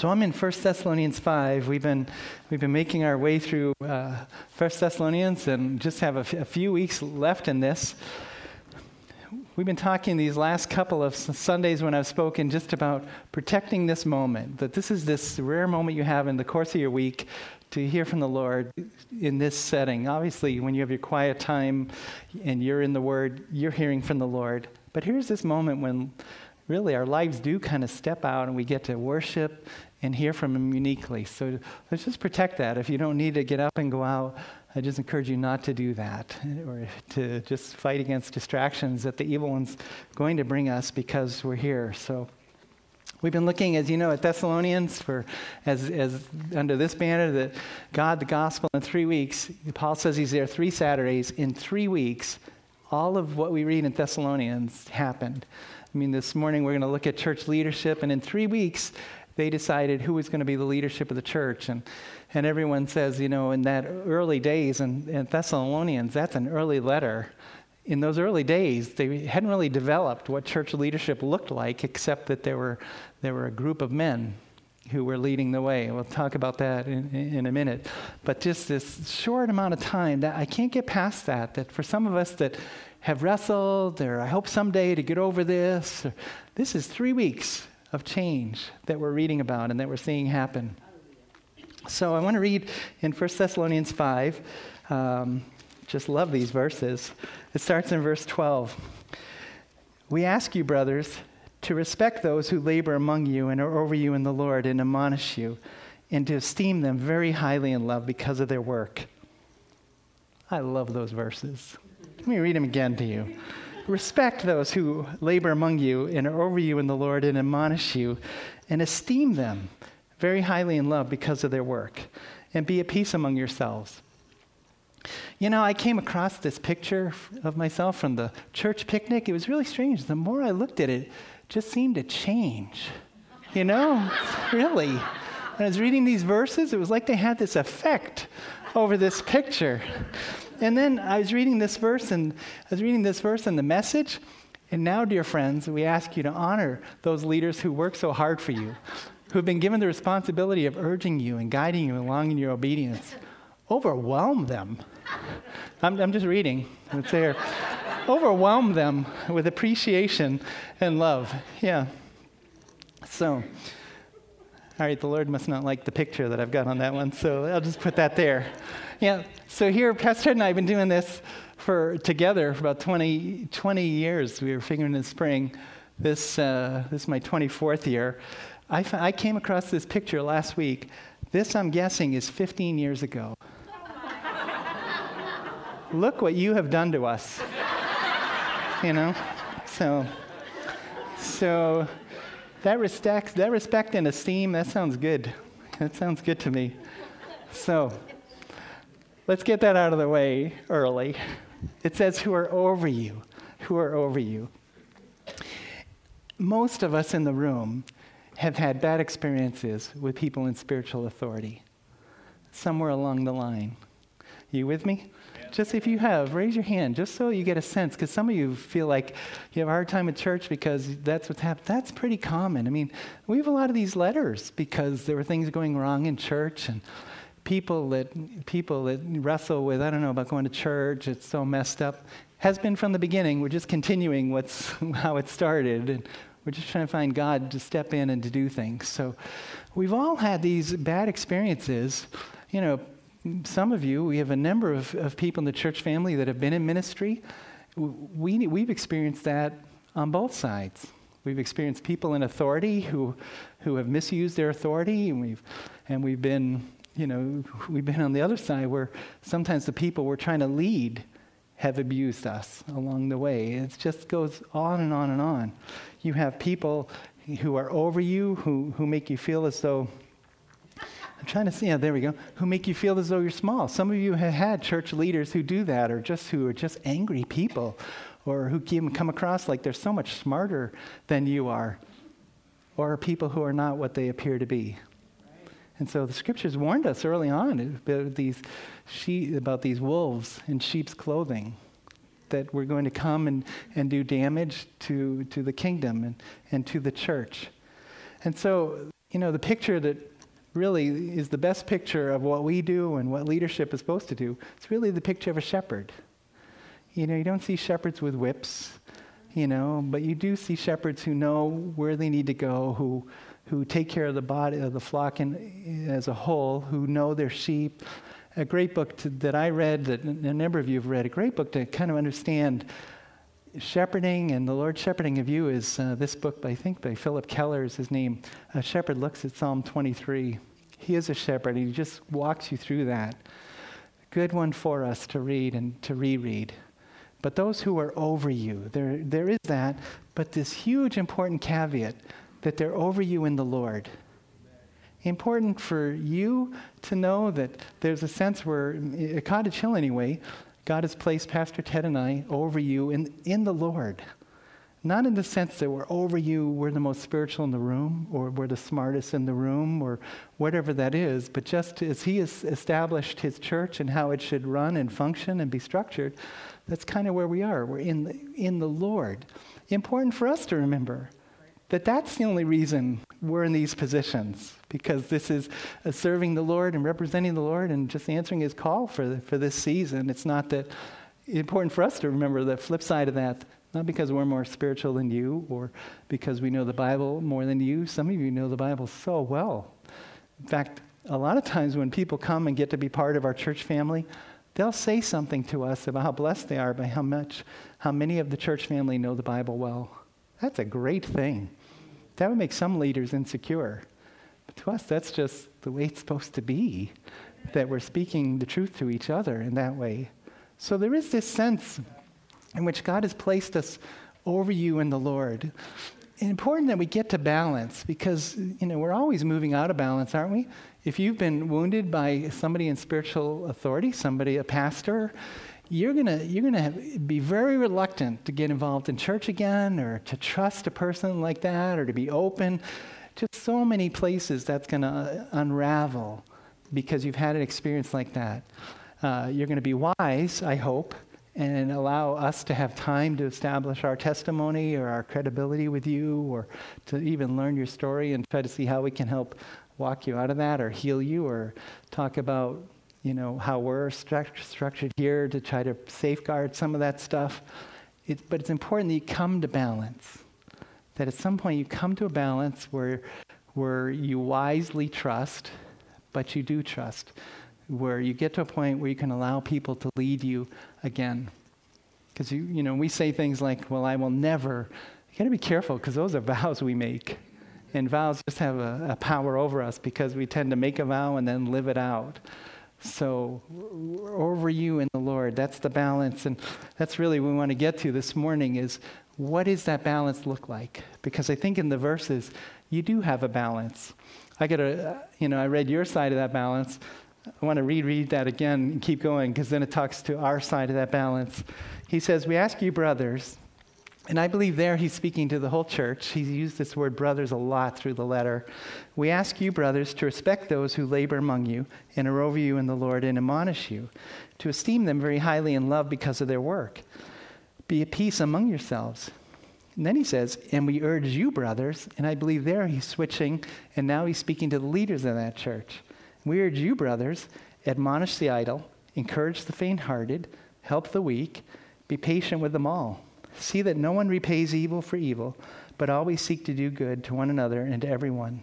So I'm in 1 Thessalonians 5. We've been, we've been making our way through uh, 1 Thessalonians and just have a, f- a few weeks left in this. We've been talking these last couple of Sundays when I've spoken just about protecting this moment, that this is this rare moment you have in the course of your week to hear from the Lord in this setting. Obviously, when you have your quiet time and you're in the Word, you're hearing from the Lord. But here's this moment when really our lives do kind of step out and we get to worship and hear from Him uniquely. So let's just protect that. If you don't need to get up and go out, I just encourage you not to do that or to just fight against distractions that the evil one's going to bring us because we're here. So we've been looking, as you know, at Thessalonians for as, as under this banner that God, the gospel in three weeks. Paul says he's there three Saturdays. In three weeks, all of what we read in Thessalonians happened. I mean, this morning we're going to look at church leadership, and in three weeks, they decided who was going to be the leadership of the church. And, and everyone says, you know, in that early days, and, in Thessalonians, that's an early letter. In those early days, they hadn't really developed what church leadership looked like, except that there were, there were a group of men who were leading the way. We'll talk about that in, in a minute. But just this short amount of time, that I can't get past that, that for some of us that have wrestled, or I hope someday to get over this. This is three weeks of change that we're reading about and that we're seeing happen. So I want to read in 1 Thessalonians 5. Um, just love these verses. It starts in verse 12. We ask you, brothers, to respect those who labor among you and are over you in the Lord and admonish you, and to esteem them very highly in love because of their work. I love those verses. Let me read them again to you. Respect those who labor among you and are over you in the Lord and admonish you, and esteem them very highly in love because of their work, and be at peace among yourselves. You know, I came across this picture of myself from the church picnic. It was really strange. The more I looked at it, it just seemed to change. You know, really. When I was reading these verses, it was like they had this effect over this picture. And then I was reading this verse, and I was reading this verse in the message. And now, dear friends, we ask you to honor those leaders who work so hard for you, who have been given the responsibility of urging you and guiding you along in your obedience. Overwhelm them. I'm, I'm just reading. It's there. Overwhelm them with appreciation and love. Yeah. So, all right, the Lord must not like the picture that I've got on that one, so I'll just put that there. Yeah, so here, Pastor and I have been doing this for together for about 20, 20 years. We were figuring in spring. This, uh, this is my 24th year. I, f- I came across this picture last week. This, I'm guessing, is 15 years ago. Look what you have done to us. You know? So, so that respect, that respect and esteem, that sounds good. That sounds good to me. So, Let's get that out of the way early. It says, who are over you, who are over you. Most of us in the room have had bad experiences with people in spiritual authority somewhere along the line. You with me? Just if you have, raise your hand, just so you get a sense, because some of you feel like you have a hard time at church because that's what's happened. That's pretty common. I mean, we have a lot of these letters because there were things going wrong in church, and people that people that wrestle with I don't know about going to church. It's so messed up. Has been from the beginning. We're just continuing what's how it started, and we're just trying to find God to step in and to do things. So, we've all had these bad experiences. You know, some of you, we have a number of, of people in the church family that have been in ministry. We, we've experienced that on both sides. We've experienced people in authority who, who have misused their authority, and we've, and we've been you know, we've been on the other side where sometimes the people we're trying to lead have abused us along the way. It just goes on and on and on. You have people who are over you, who, who make you feel as though, I'm trying to see, yeah, there we go, who make you feel as though you're small. Some of you have had church leaders who do that, or just who are just angry people, or who come across like they're so much smarter than you are, or people who are not what they appear to be. And so the scriptures warned us early on about these, sheep, about these wolves in sheep's clothing that were going to come and, and do damage to, to the kingdom and, and to the church. And so you know, the picture that really is the best picture of what we do and what leadership is supposed to do, it's really the picture of a shepherd. You know, you don't see shepherds with whips, you know, but you do see shepherds who know where they need to go, who, who take care of the body of the flock in, as a whole, who know their sheep. A great book to, that I read, that a number of you have read, a great book to kind of understand shepherding and the Lord shepherding of you is uh, this book, I think, by Phillip Keller is his name. A shepherd looks at Psalm 23. He is a shepherd, he just walks you through that. Good one for us to read and to reread. But those who are over you, there, there is that, but this huge important caveat that they're over you in the Lord. Important for you to know that there's a sense where, a Cottage Hill anyway, God has placed Pastor Ted and I over you in, in the Lord. Not in the sense that we're over you, we're the most spiritual in the room, or we're the smartest in the room, or whatever that is, but just as He has established His church and how it should run and function and be structured, that's kind of where we are. We're in the, in the Lord. Important for us to remember that that's the only reason we're in these positions because this is serving the Lord and representing the Lord and just answering His call for, for this season. It's not that important for us to remember the flip side of that. Not because we're more spiritual than you or because we know the Bible more than you. Some of you know the Bible so well. In fact, a lot of times when people come and get to be part of our church family, they'll say something to us about how blessed they are by how much, how many of the church family know the Bible well. That's a great thing. That would make some leaders insecure. But to us, that's just the way it's supposed to be, that we're speaking the truth to each other in that way. So there is this sense in which God has placed us over you in the Lord. It's important that we get to balance because you know we're always moving out of balance, aren't we? If you've been wounded by somebody in spiritual authority, somebody a pastor, you're going to you're to be very reluctant to get involved in church again or to trust a person like that or to be open. Just so many places that's going to unravel because you've had an experience like that. Uh, you're going to be wise i hope and allow us to have time to establish our testimony or our credibility with you or to even learn your story and try to see how we can help walk you out of that or heal you or talk about you know, how we're structured here to try to safeguard some of that stuff. It, but it's important that you come to balance. That at some point you come to a balance where, where you wisely trust, but you do trust. Where you get to a point where you can allow people to lead you again. Because you, you know, we say things like, well, I will never. You got to be careful because those are vows we make. And vows just have a, a power over us because we tend to make a vow and then live it out. So, over you in the Lord, that's the balance. And that's really what we want to get to this morning is what does that balance look like? Because I think in the verses, you do have a balance. I got a, you know, I read your side of that balance. I want to reread that again and keep going because then it talks to our side of that balance. He says, We ask you, brothers, and I believe there he's speaking to the whole church. He's used this word brothers a lot through the letter. We ask you, brothers, to respect those who labor among you and are over you in the Lord and admonish you, to esteem them very highly in love because of their work. Be at peace among yourselves. And then he says, and we urge you, brothers, and I believe there he's switching, and now he's speaking to the leaders in that church. We urge you, brothers, admonish the idle, encourage the faint hearted, help the weak, be patient with them all. See that no one repays evil for evil, but always seek to do good to one another and to everyone.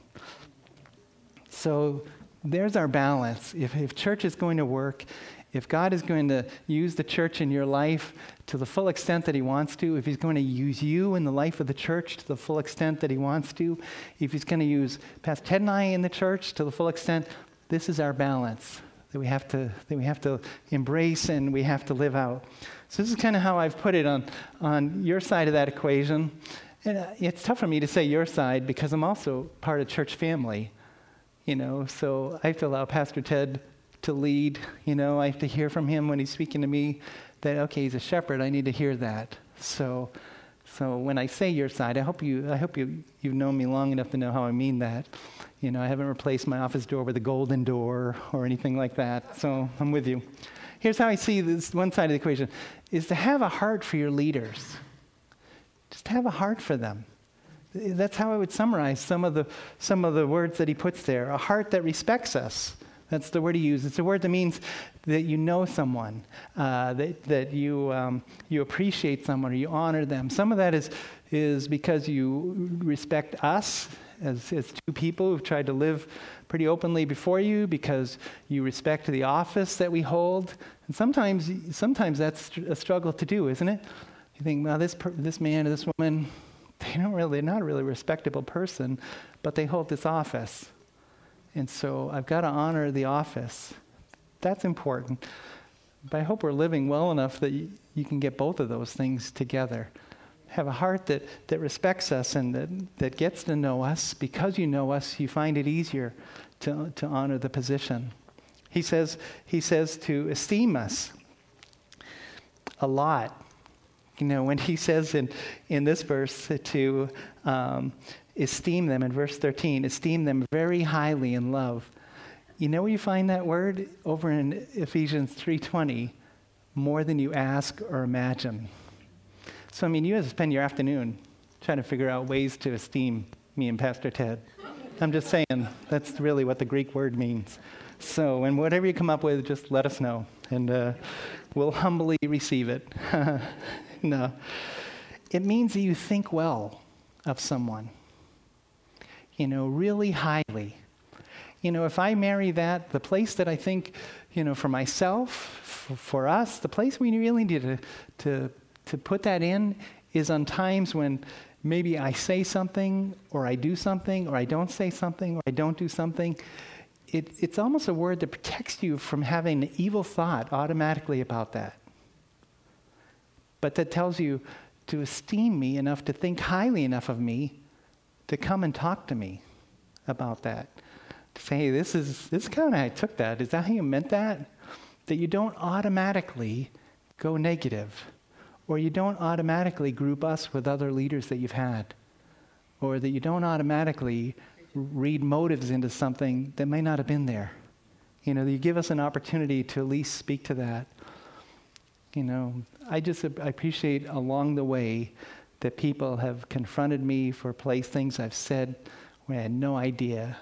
So there's our balance. If, if church is going to work, if God is going to use the church in your life to the full extent that He wants to, if He's going to use you in the life of the church to the full extent that He wants to, if He's going to use Pastor Ted and I in the church to the full extent, this is our balance that we have to, that we have to embrace and we have to live out. So this is kind of how I've put it on, on your side of that equation. And uh, it's tough for me to say your side because I'm also part of church family, you know. So I have to allow Pastor Ted to lead. You know, I have to hear from him when he's speaking to me that okay, he's a shepherd. I need to hear that. So, so when I say your side, I hope you, I hope you, you've known me long enough to know how I mean that. You know, I haven't replaced my office door with a golden door or anything like that. So I'm with you. Here's how I see this one side of the equation is to have a heart for your leaders. Just have a heart for them. That's how I would summarize some of the, some of the words that he puts there. A heart that respects us. That's the word he uses. It's a word that means that you know someone, uh, that, that you, um, you appreciate someone or you honor them. Some of that is, is because you respect us as, as two people who've tried to live pretty openly before you, because you respect the office that we hold. And sometimes, sometimes that's a struggle to do, isn't it? You think, well, this, per- this man or this woman, they don't really, they're not a really respectable person, but they hold this office. And so I've got to honor the office. That's important. But I hope we're living well enough that you, you can get both of those things together. Have a heart that, that respects us and that, that gets to know us. Because you know us, you find it easier to, to honor the position. He says, he says to esteem us a lot. You know, when he says in, in this verse to um, esteem them in verse 13, esteem them very highly in love. You know where you find that word? Over in Ephesians 3:20, more than you ask or imagine. So I mean, you have to spend your afternoon trying to figure out ways to esteem me and Pastor Ted. I'm just saying that's really what the Greek word means. So, and whatever you come up with, just let us know, and uh, we'll humbly receive it. no, it means that you think well of someone you know, really highly. You know, if I marry that, the place that I think, you know, for myself, for, us, the place we really need to, to, to put that in is on times when maybe I say something, or I do something, or I don't say something, or I don't do something. It, it's almost a word that protects you from having an evil thought automatically about that. But that tells you to esteem me enough to think highly enough of me to come and talk to me about that. Say, this is this kind of I took that. Is that how you meant that? That you don't automatically go negative, or you don't automatically group us with other leaders that you've had, or that you don't automatically read motives into something that may not have been there. You know, you give us an opportunity to at least speak to that. You know, I just I appreciate along the way that people have confronted me for place things I've said where I had no idea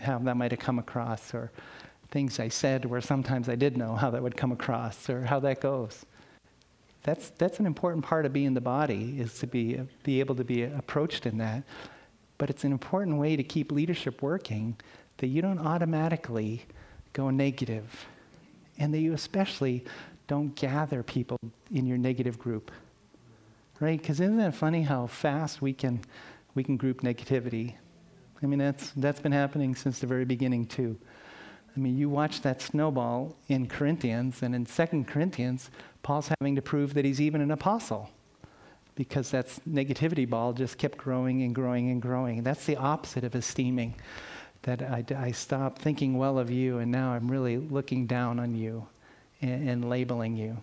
how that might have come across, or things I said where sometimes I did know how that would come across, or how that goes. That's, that's an important part of being the body, is to be, be able to be approached in that. But it's an important way to keep leadership working that you don't automatically go negative, and that you especially don't gather people in your negative group right? Because isn't that funny how fast we can, we can group negativity? I mean, that's, that's been happening since the very beginning, too. I mean, you watch that snowball in Corinthians, and in Second Corinthians, Paul's having to prove that he's even an apostle because that negativity ball just kept growing and growing and growing. That's the opposite of esteeming, that I, I stopped thinking well of you, and now I'm really looking down on you and, and labeling you.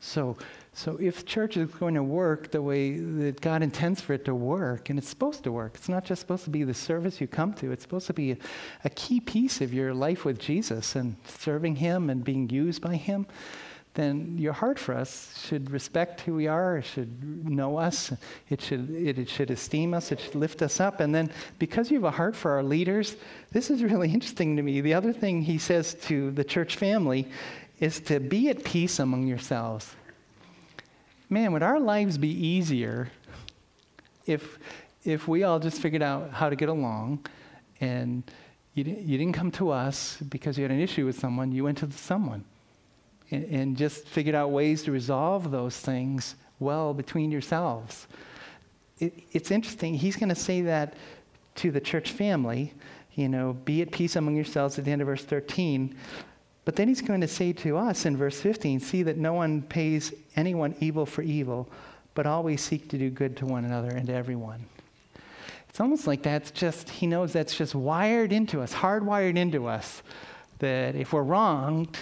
So, so if church is going to work the way that God intends for it to work, and it's supposed to work, it's not just supposed to be the service you come to, it's supposed to be a, a key piece of your life with Jesus and serving Him and being used by Him, then your heart for us should respect who we are, it should know us, it should, it, it should esteem us, it should lift us up. And then because you have a heart for our leaders, this is really interesting to me. The other thing he says to the church family is to be at peace among yourselves man, would our lives be easier if, if we all just figured out how to get along and you, you didn't come to us because you had an issue with someone, you went to someone and, and just figured out ways to resolve those things well between yourselves. It, it's interesting. He's going to say that to the church family, you know, be at peace among yourselves at the end of verse 13. But then he's going to say to us in verse 15 see that no one pays anyone evil for evil, but always seek to do good to one another and to everyone. It's almost like that's just, he knows that's just wired into us, hardwired into us, that if we're wronged,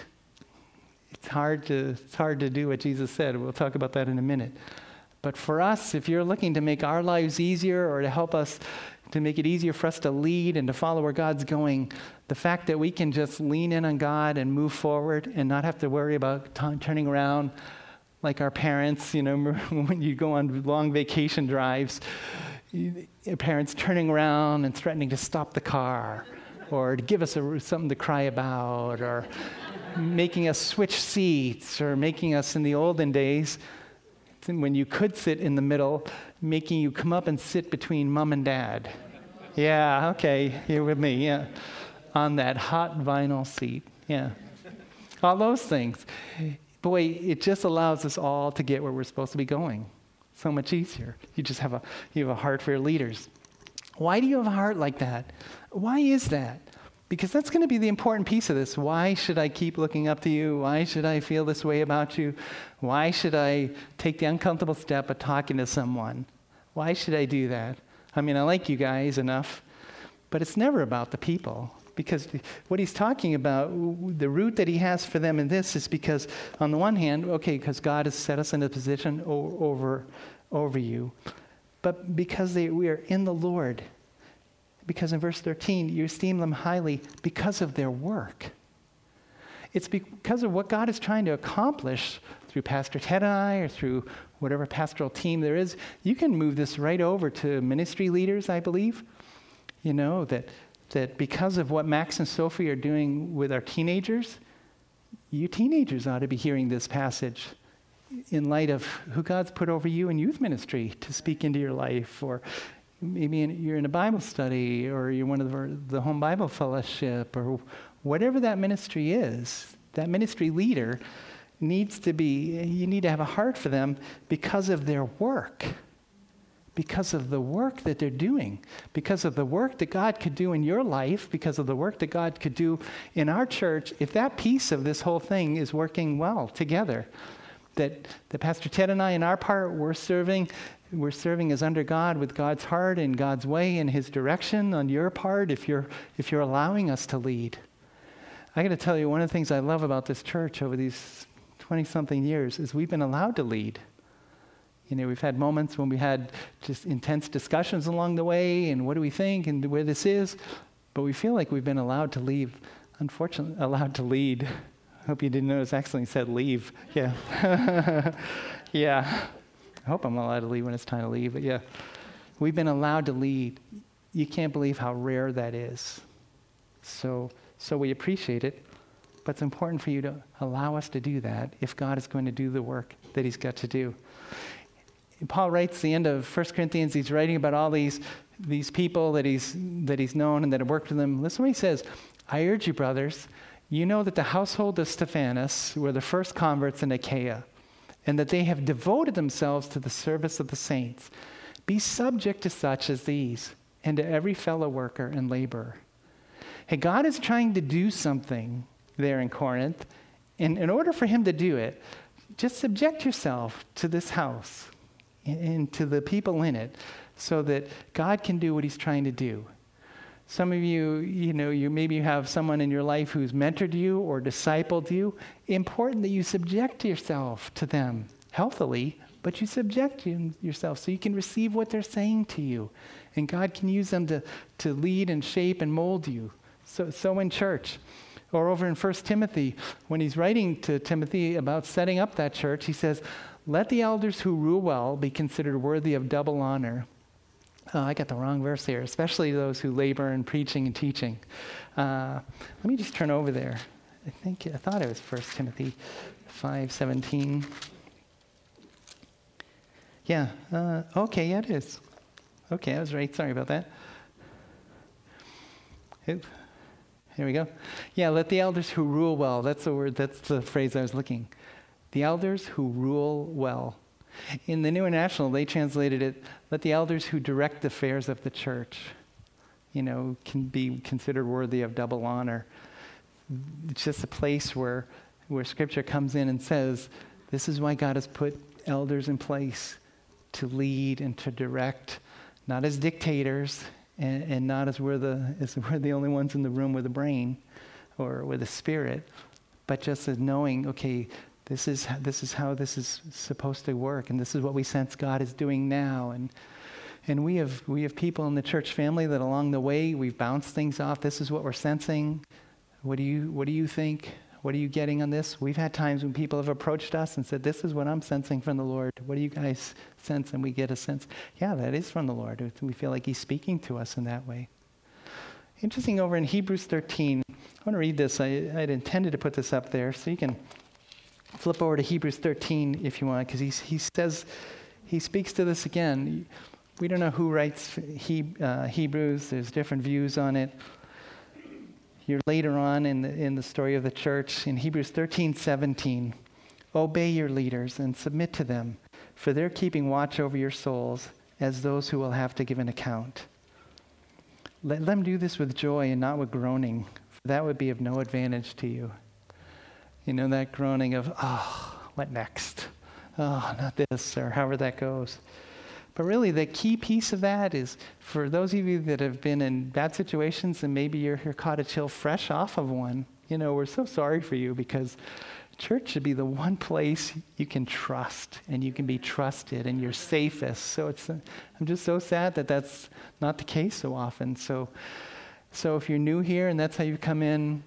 it's hard to, it's hard to do what Jesus said. We'll talk about that in a minute. But for us, if you're looking to make our lives easier or to help us to make it easier for us to lead and to follow where God's going, the fact that we can just lean in on God and move forward and not have to worry about t- turning around like our parents, you know, when you go on long vacation drives, parents turning around and threatening to stop the car or to give us a, something to cry about or making us switch seats or making us in the olden days when you could sit in the middle making you come up and sit between mom and dad. Yeah okay you're with me yeah. On that hot vinyl seat yeah. All those things. Boy it just allows us all to get where we're supposed to be going. So much easier. You just have a you have a heart for your leaders. Why do you have a heart like that? Why is that because that's going to be the important piece of this. Why should I keep looking up to you? Why should I feel this way about you? Why should I take the uncomfortable step of talking to someone? Why should I do that? I mean, I like you guys enough, but it's never about the people. Because what he's talking about, the root that he has for them in this is because, on the one hand, okay, because God has set us in a position over, over you, but because they, we are in the Lord because in verse 13, you esteem them highly because of their work. It's because of what God is trying to accomplish through Pastor Ted and I or through whatever pastoral team there is. You can move this right over to ministry leaders, I believe. You know, that, that because of what Max and Sophie are doing with our teenagers, you teenagers ought to be hearing this passage in light of who God's put over you in youth ministry to speak into your life or maybe in, you're in a Bible study or you're one of the, the home Bible fellowship or whatever that ministry is, that ministry leader needs to be, you need to have a heart for them because of their work, because of the work that they're doing, because of the work that God could do in your life, because of the work that God could do in our church. If that piece of this whole thing is working well together, that, that Pastor Ted and I, in our part, we're serving we're serving as under God with God's heart and God's way and His direction on your part if you're, if you're allowing us to lead. I got to tell you, one of the things I love about this church over these 20 something years is we've been allowed to lead. You know, we've had moments when we had just intense discussions along the way and what do we think and where this is, but we feel like we've been allowed to leave, unfortunately, allowed to lead. I hope you didn't notice, actually said leave. Yeah. yeah. I hope I'm allowed to leave when it's time to leave, but yeah. We've been allowed to lead. You can't believe how rare that is. So, so we appreciate it, but it's important for you to allow us to do that if God is going to do the work that He's got to do. Paul writes the end of 1 Corinthians, he's writing about all these, these people that he's, that he's known and that have worked with him. Listen what he says I urge you, brothers, you know that the household of Stephanas were the first converts in Achaia and that they have devoted themselves to the service of the saints. Be subject to such as these, and to every fellow worker and laborer. Hey, God is trying to do something there in Corinth, and in order for Him to do it, just subject yourself to this house and to the people in it so that God can do what He's trying to do. Some of you, you know, you maybe you have someone in your life who's mentored you or discipled you. Important that you subject yourself to them healthily, but you subject yourself so you can receive what they're saying to you. And God can use them to, to lead and shape and mold you. So, so in church. Or over in 1 Timothy, when he's writing to Timothy about setting up that church, he says, Let the elders who rule well be considered worthy of double honor Oh, I got the wrong verse here, especially those who labor in preaching and teaching. Uh, let me just turn over there. I think I thought it was 1 Timothy 5:17. Yeah. Uh, okay. Yeah, it is. Okay, I was right. Sorry about that. Here we go. Yeah, let the elders who rule well. That's the word. That's the phrase I was looking. The elders who rule well. In the New International, they translated it, let the elders who direct the affairs of the church, you know, can be considered worthy of double honor. It's just a place where, where Scripture comes in and says, this is why God has put elders in place to lead and to direct, not as dictators and, and not as we're, the, as we're the only ones in the room with a brain or with a spirit, but just as knowing, okay, this is, this is how this is supposed to work, and this is what we sense God is doing now. And, and we, have, we have people in the church family that along the way we've bounced things off. This is what we're sensing. What do you, what do you think? What are you getting on this? We've had times when people have approached us and said, This is what I'm sensing from the Lord. What do you guys sense? And we get a sense, yeah, that is from the Lord. We feel like He's speaking to us in that way. Interesting over in Hebrews 13. I want to read this. I, I'd intended to put this up there so you can flip over to Hebrews 13 if you want, because he, he says, he speaks to this again. We don't know who writes he, uh, Hebrews, there's different views on it. You're later on in the, in the story of the church, in Hebrews 13 17, obey your leaders and submit to them, for they're keeping watch over your souls as those who will have to give an account. Let them do this with joy and not with groaning, for that would be of no advantage to you. You know, that groaning of, oh, what next? Oh, not this, or however that goes. But really, the key piece of that is for those of you that have been in bad situations and maybe you're, you're caught a chill fresh off of one, you know, we're so sorry for you because church should be the one place you can trust and you can be trusted and you're safest. So it's, uh, I'm just so sad that that's not the case so often. So, so if you're new here and that's how you come in,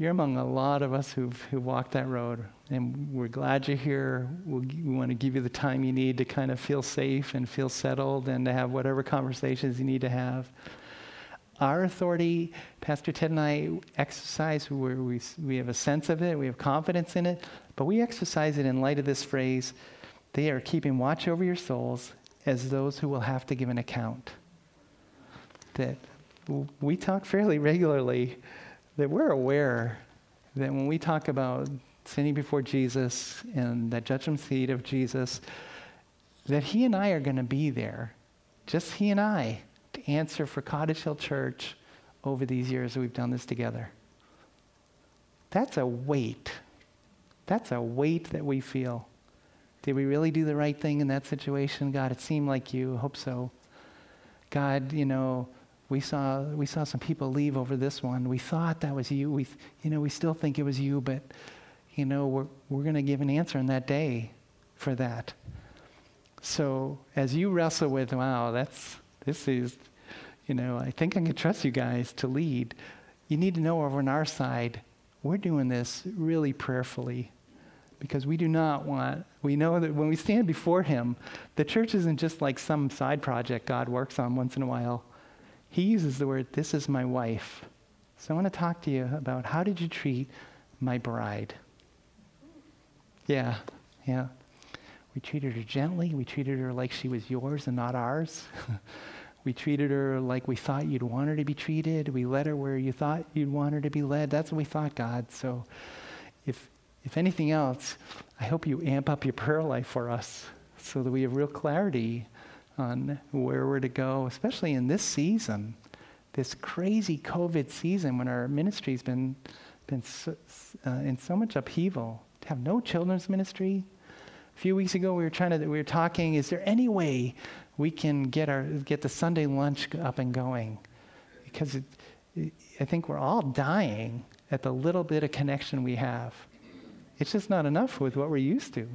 you're among a lot of us who've, who walked that road. And we're glad you're here. We'll, we want to give you the time you need to kind of feel safe and feel settled and to have whatever conversations you need to have. Our authority, Pastor Ted and I exercise where we, we have a sense of it, we have confidence in it, but we exercise it in light of this phrase they are keeping watch over your souls as those who will have to give an account. That we talk fairly regularly that we're aware that when we talk about standing before Jesus and that judgment seat of Jesus, that he and I are going to be there, just he and I, to answer for Cottage Hill Church over these years that we've done this together. That's a weight. That's a weight that we feel. Did we really do the right thing in that situation? God, it seemed like you. Hope so. God, you know, we saw, we saw some people leave over this one. We thought that was you. We, you know, we still think it was you, but, you know, we're, we're going to give an answer on that day for that. So as you wrestle with, wow, that's, this is, you know, I think I can trust you guys to lead. You need to know over on our side, we're doing this really prayerfully because we do not want, we know that when we stand before Him, the church isn't just like some side project God works on once in a while he uses the word, This is my wife. So I want to talk to you about how did you treat my bride? Yeah, yeah. We treated her gently. We treated her like she was yours and not ours. we treated her like we thought you'd want her to be treated. We led her where you thought you'd want her to be led. That's what we thought, God. So if, if anything else, I hope you amp up your prayer life for us so that we have real clarity on where we're to go, especially in this season, this crazy COVID season when our ministry's been, been so, uh, in so much upheaval. To have no children's ministry. A few weeks ago, we were trying to, we were talking, is there any way we can get, our, get the Sunday lunch up and going? Because it, it, I think we're all dying at the little bit of connection we have. It's just not enough with what we're used to.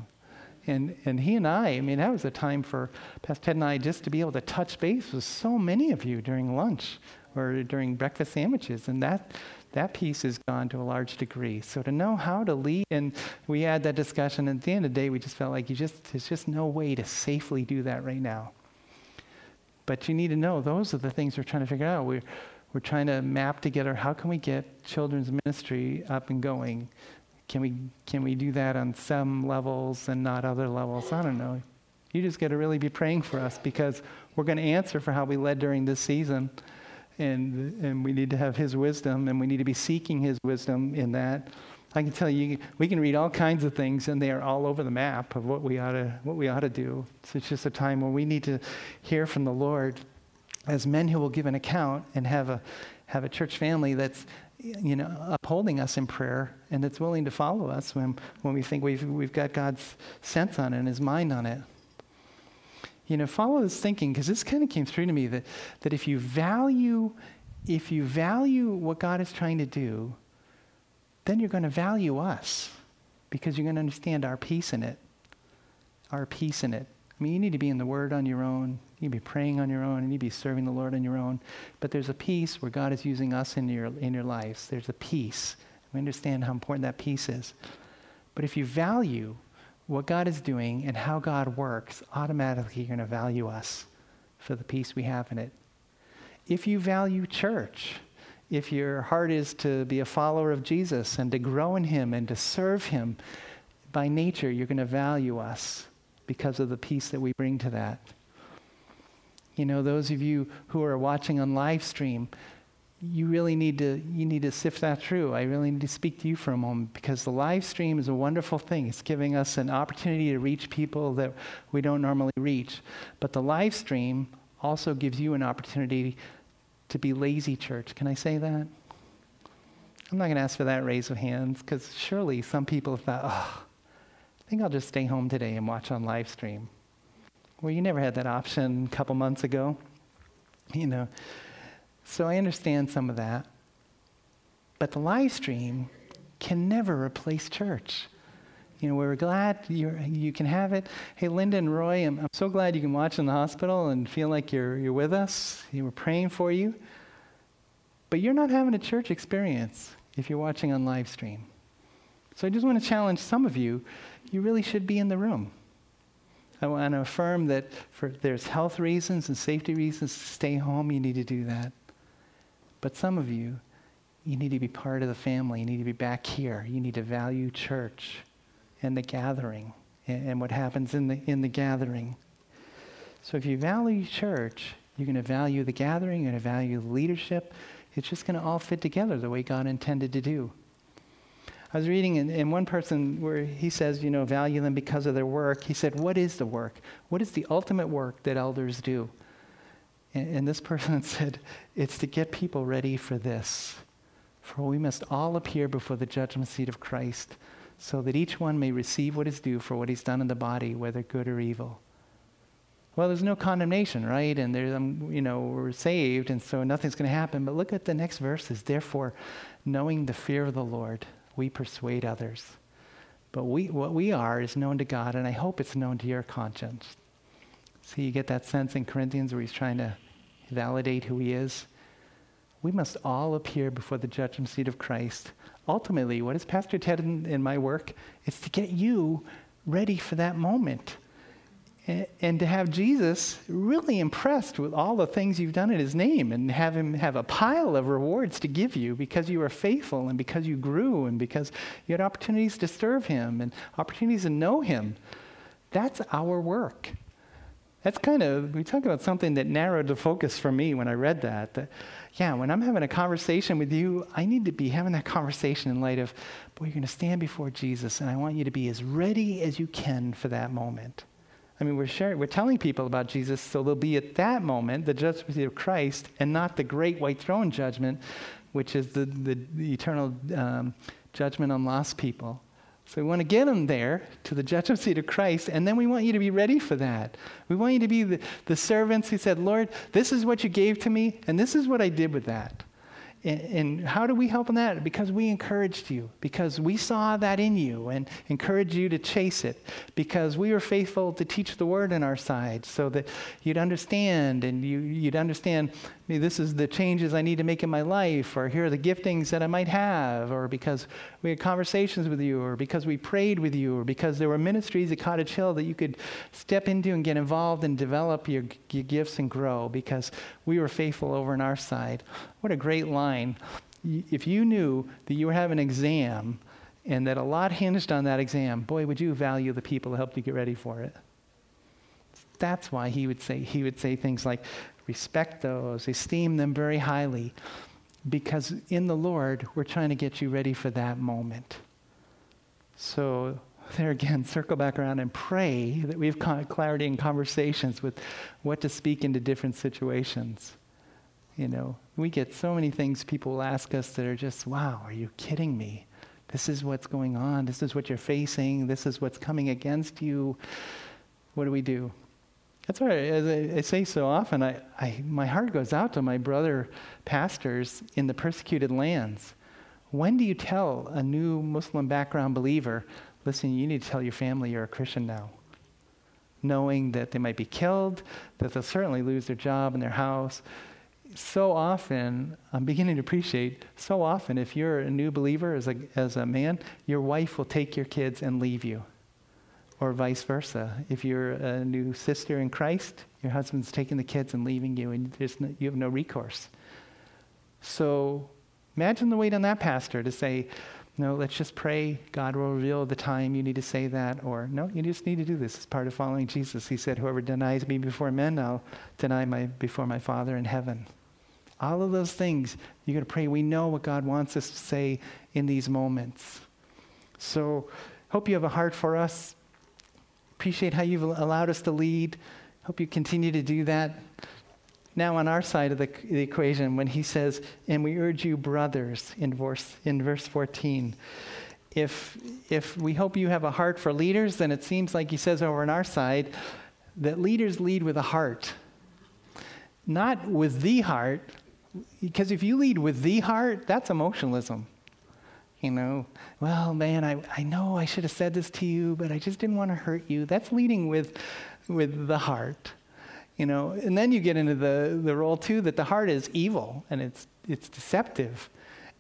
And, and he and I, I mean, that was a time for Pastor Ted and I just to be able to touch base with so many of you during lunch or during breakfast sandwiches. And that, that piece has gone to a large degree. So to know how to lead, and we had that discussion, and at the end of the day, we just felt like you just, there's just no way to safely do that right now. But you need to know those are the things we're trying to figure out. We're, we're trying to map together how can we get children's ministry up and going can we, can we do that on some levels and not other levels? I don't know. You just got to really be praying for us because we're going to answer for how we led during this season. And, and we need to have His wisdom, and we need to be seeking His wisdom in that. I can tell you, we can read all kinds of things, and they are all over the map of what we ought to, what we ought to do. So it's just a time where we need to hear from the Lord as men who will give an account and have a, have a church family that's you know, upholding us in prayer and that's willing to follow us when, when we think we've, we've got God's sense on it and his mind on it. You know, follow this thinking because this kind of came through to me that, that if you value if you value what God is trying to do, then you're going to value us because you're going to understand our piece in it. Our piece in it. I mean, you need to be in the Word on your own. You need be praying on your own. And you'd be serving the Lord on your own. But there's a piece where God is using us in your, in your lives. There's a piece. We understand how important that piece is. But if you value what God is doing and how God works, automatically you're going to value us for the piece we have in it. If you value church, if your heart is to be a follower of Jesus and to grow in Him and to serve Him, by nature, you're going to value us because of the piece that we bring to that. You know, those of you who are watching on live stream, you really need to you need to sift that through. I really need to speak to you for a moment because the live stream is a wonderful thing. It's giving us an opportunity to reach people that we don't normally reach. But the live stream also gives you an opportunity to be lazy church. Can I say that? I'm not going to ask for that raise of hands because surely some people have thought, oh, I think I'll just stay home today and watch on live stream. Well, you never had that option a couple months ago. You know, so I understand some of that. But the live stream can never replace church. You know, we're glad you you can have it. Hey, Linda and Roy, I'm, I'm so glad you can watch in the hospital and feel like you're, you're with us. We're praying for you. But you're not having a church experience if you're watching on live stream. So I just want to challenge some of you. You really should be in the room. I want to affirm that for there's health reasons and safety reasons to stay home, you need to do that. But some of you, you need to be part of the family. You need to be back here. You need to value church and the gathering and, and what happens in the, in the gathering. So if you value church, you're going to value the gathering, you're going to value leadership. It's just going to all fit together the way God intended to do. I was reading in, in, one person where he says, you know, value them because of their work. He said, What is the work? What is the ultimate work that elders do? And, and this person said, It's to get people ready for this. For we must all appear before the judgment seat of Christ, so that each one may receive what is due for what he's done in the body, whether good or evil. Well, there's no condemnation, right? And there's, um, you know, we're saved, and so nothing's going to happen. But look at the next verses. Therefore, knowing the fear of the Lord, we persuade others. But we, what we are is known to God, and I hope it's known to your conscience. See, you get that sense in Corinthians where he's trying to validate who he is. We must all appear before the judgment seat of Christ. Ultimately, what is Pastor Ted in, in my work? It's to get you ready for that moment. And, to have Jesus really impressed with all the things you've done in his name and have him have a pile of rewards to give you because you were faithful and because you grew and because you had opportunities to serve him and opportunities to know him. That's our work that's kind of, we talk about something that narrowed the focus for me when I read that. That, yeah, when I'm having a conversation with you, I need to be having that conversation in light of, boy, you're going to stand before Jesus, and I want you to be as ready as you can for that moment. I mean, we're sharing, we're telling people about Jesus, so they'll be at that moment, the judgment seat of Christ, and not the great white throne judgment, which is the, the, the eternal um, judgment on lost people. So we want to get them there to the judgment seat of Christ, and then we want you to be ready for that. We want you to be the, the servants who said, Lord, this is what you gave to me, and this is what I did with that. And, how do we help in that? Because we encouraged you, because we saw that in you and encouraged you to chase it, because we were faithful to teach the word on our side so that you'd understand and you, you'd understand this is the changes I need to make in my life, or here are the giftings that I might have, or because we had conversations with you, or because we prayed with you, or because there were ministries at Cottage Hill that you could step into and get involved and develop your, your gifts and grow, because we were faithful over on our side. What a great line. If you knew that you were having an exam and that a lot hinged on that exam, boy, would you value the people who helped you get ready for it. That's why he would say he would say things like, respect those, esteem them very highly, because in the Lord, we're trying to get you ready for that moment. So, there again, circle back around and pray that we have clarity in conversations with what to speak into different situations. You know, we get so many things people will ask us that are just, wow, are you kidding me? This is what's going on. This is what you're facing. This is what's coming against you. What do we do? That's why, as I, I say so often, I, I, my heart goes out to my brother pastors in the persecuted lands. When do you tell a new Muslim background believer, listen, you need to tell your family you're a Christian now? Knowing that they might be killed, that they'll certainly lose their job and their house. so often, I'm beginning to appreciate, so often, if you're a new believer as a, as a man, your wife will take your kids and leave you. Or vice versa. If you're a new sister in Christ, your husband's taking the kids and leaving you, and no, you have no recourse. So imagine the weight on that pastor to say, no, let's just pray. God will reveal the time you need to say that. Or, no, you just need to do this. It's part of following Jesus. He said, Whoever denies me before men, I'll deny my before my Father in heaven. All of those things, you got to pray. We know what God wants us to say in these moments. So, hope you have a heart for us. Appreciate how you've allowed us to lead. Hope you continue to do that. Now, on our side of the, the equation, when he says, and we urge you, brothers, in verse, in verse 14, if, if we hope you have a heart for leaders, then it seems like he says over on our side that leaders lead with a heart. Not with the heart, because if you lead with the heart, that's emotionalism. You know, well, man, I, I know I should have said this to you, but I just didn't want to hurt you. That's leading with, with the heart you know? And then you get into the, the role too that the heart is evil and it's it's deceptive.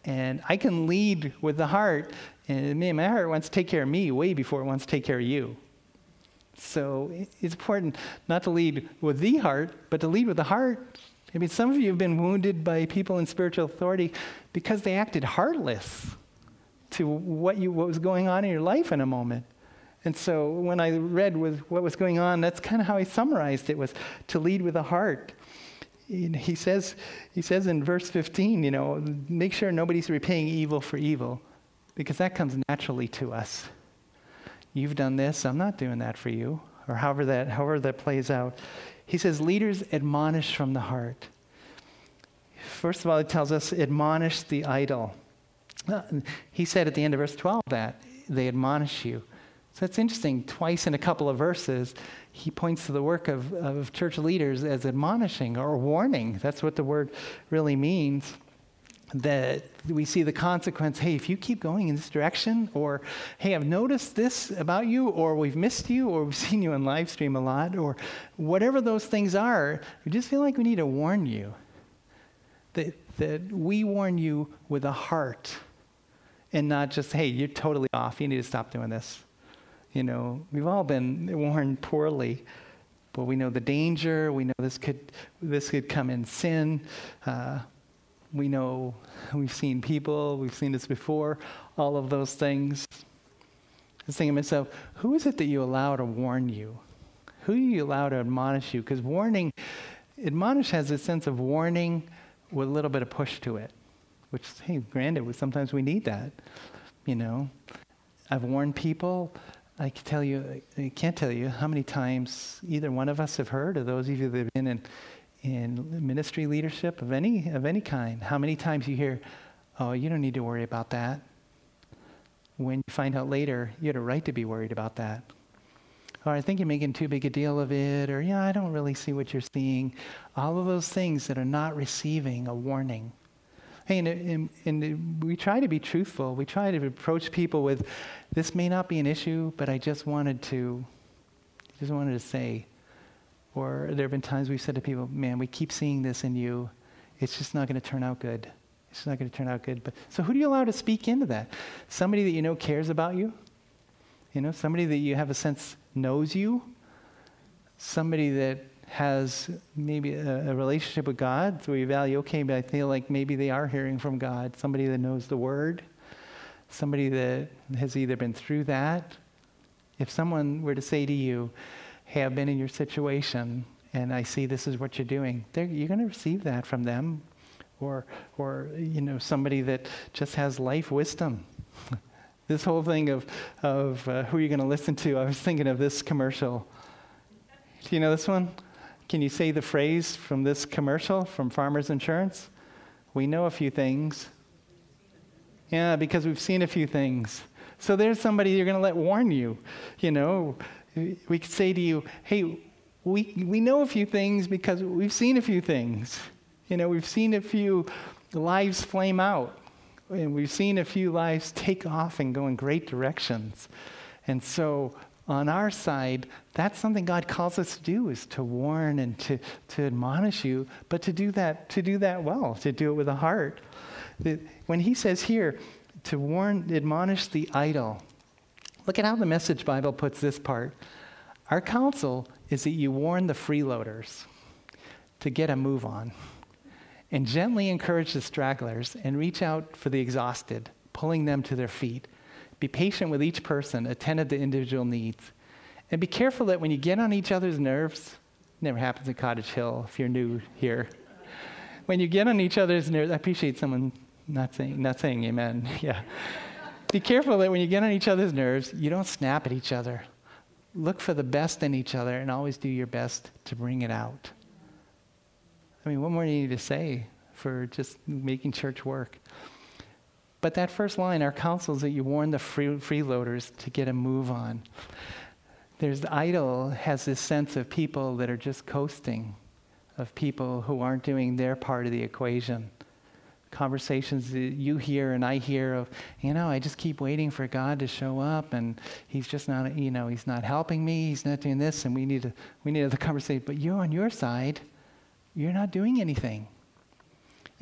And i can lead with the heart and me my heart wants to take care of me way before it wants to take care of you. So it's important not to lead with the heart but to lead with the heart. I mean some of you have been wounded by people in spiritual authority because they acted heartless to what you what was going on in your life in a moment and so when I read with what was going on, that's kind of how he summarized it was to lead with a heart. He says, he says in verse 15, you know, make sure nobody's repaying evil for evil, because that comes naturally to us. You've done this, I'm not doing that for you, or however that, however that plays out. He says, leaders admonish from the heart. First of all, he tells us, admonish the idle. He said at the end of verse 12 that they admonish you. So it's interesting. Twice in a couple of verses, he points to the work of, of church leaders as admonishing or warning. That's what the word really means. That we see the consequence hey, if you keep going in this direction, or hey, I've noticed this about you, or we've missed you, or we've seen you on live stream a lot, or whatever those things are, we just feel like we need to warn you. That, that we warn you with a heart and not just, hey, you're totally off. You need to stop doing this. You know, we've all been warned poorly, but we know the danger. We know this could this could come in sin. Uh, we know we've seen people. We've seen this before. All of those things. I was thinking to myself, who is it that you allow to warn you? Who do you allow to admonish you? Because warning, admonish has a sense of warning with a little bit of push to it, which, hey, granted, sometimes we need that. You know, I've warned people I can tell you, I can't tell you how many times either one of us have heard, or those of you that have been in, in ministry leadership of any, of any kind, how many times you hear, oh, you don't need to worry about that. When you find out later, you had a right to be worried about that. Or I think you're making too big a deal of it, or yeah, I don't really see what you're seeing. All of those things that are not receiving a warning. Hey, and, and, and, we try to be truthful. We try to approach people with, this may not be an issue, but I just wanted to, just wanted to say. Or there have been times we've said to people, man, we keep seeing this in you. It's just not going to turn out good. It's not going to turn out good. But so who do you allow to speak into that? Somebody that you know cares about you. You know, somebody that you have a sense knows you. Somebody that has maybe a, a, relationship with God, so we value, okay, but I feel like maybe they are hearing from God, somebody that knows the word, somebody that has either been through that. If someone were to say to you, hey, I've been in your situation and I see this is what you're doing, you're going to receive that from them. Or, or, you know, somebody that just has life wisdom. this whole thing of, of uh, who are you going to listen to, I was thinking of this commercial. Do you know this one? Can you say the phrase from this commercial from Farmers Insurance? We know a few things. Yeah, because we've seen a few things. So there's somebody you're going to let warn you. You know, we could say to you, hey, we, we know a few things because we've seen a few things. You know, we've seen a few lives flame out, and we've seen a few lives take off and go in great directions. And so on our side, that's something God calls us to do is to warn and to, to admonish you, but to do that to do that well, to do it with a heart. When he says here, to warn, admonish the idle, look at how the Message Bible puts this part. Our counsel is that you warn the freeloaders to get a move on and gently encourage the stragglers and reach out for the exhausted, pulling them to their feet. Be patient with each person, attentive to individual needs. And be careful that when you get on each other's nerves, never happens at Cottage Hill if you're new here. When you get on each other's nerves, I appreciate someone not saying, not saying amen. Yeah. Be careful that when you get on each other's nerves, you don't snap at each other. Look for the best in each other and always do your best to bring it out. I mean, what more do you need to say for just making church work? But that first line, our counsel is that you warn the free, freeloaders to get a move on. There's the idle has this sense of people that are just coasting, of people who aren't doing their part of the equation. Conversations that you hear and I hear of, you know, I just keep waiting for God to show up, and He's just not, you know, He's not helping me. He's not doing this, and we need to, we need to conversation. But you're on your side, you're not doing anything.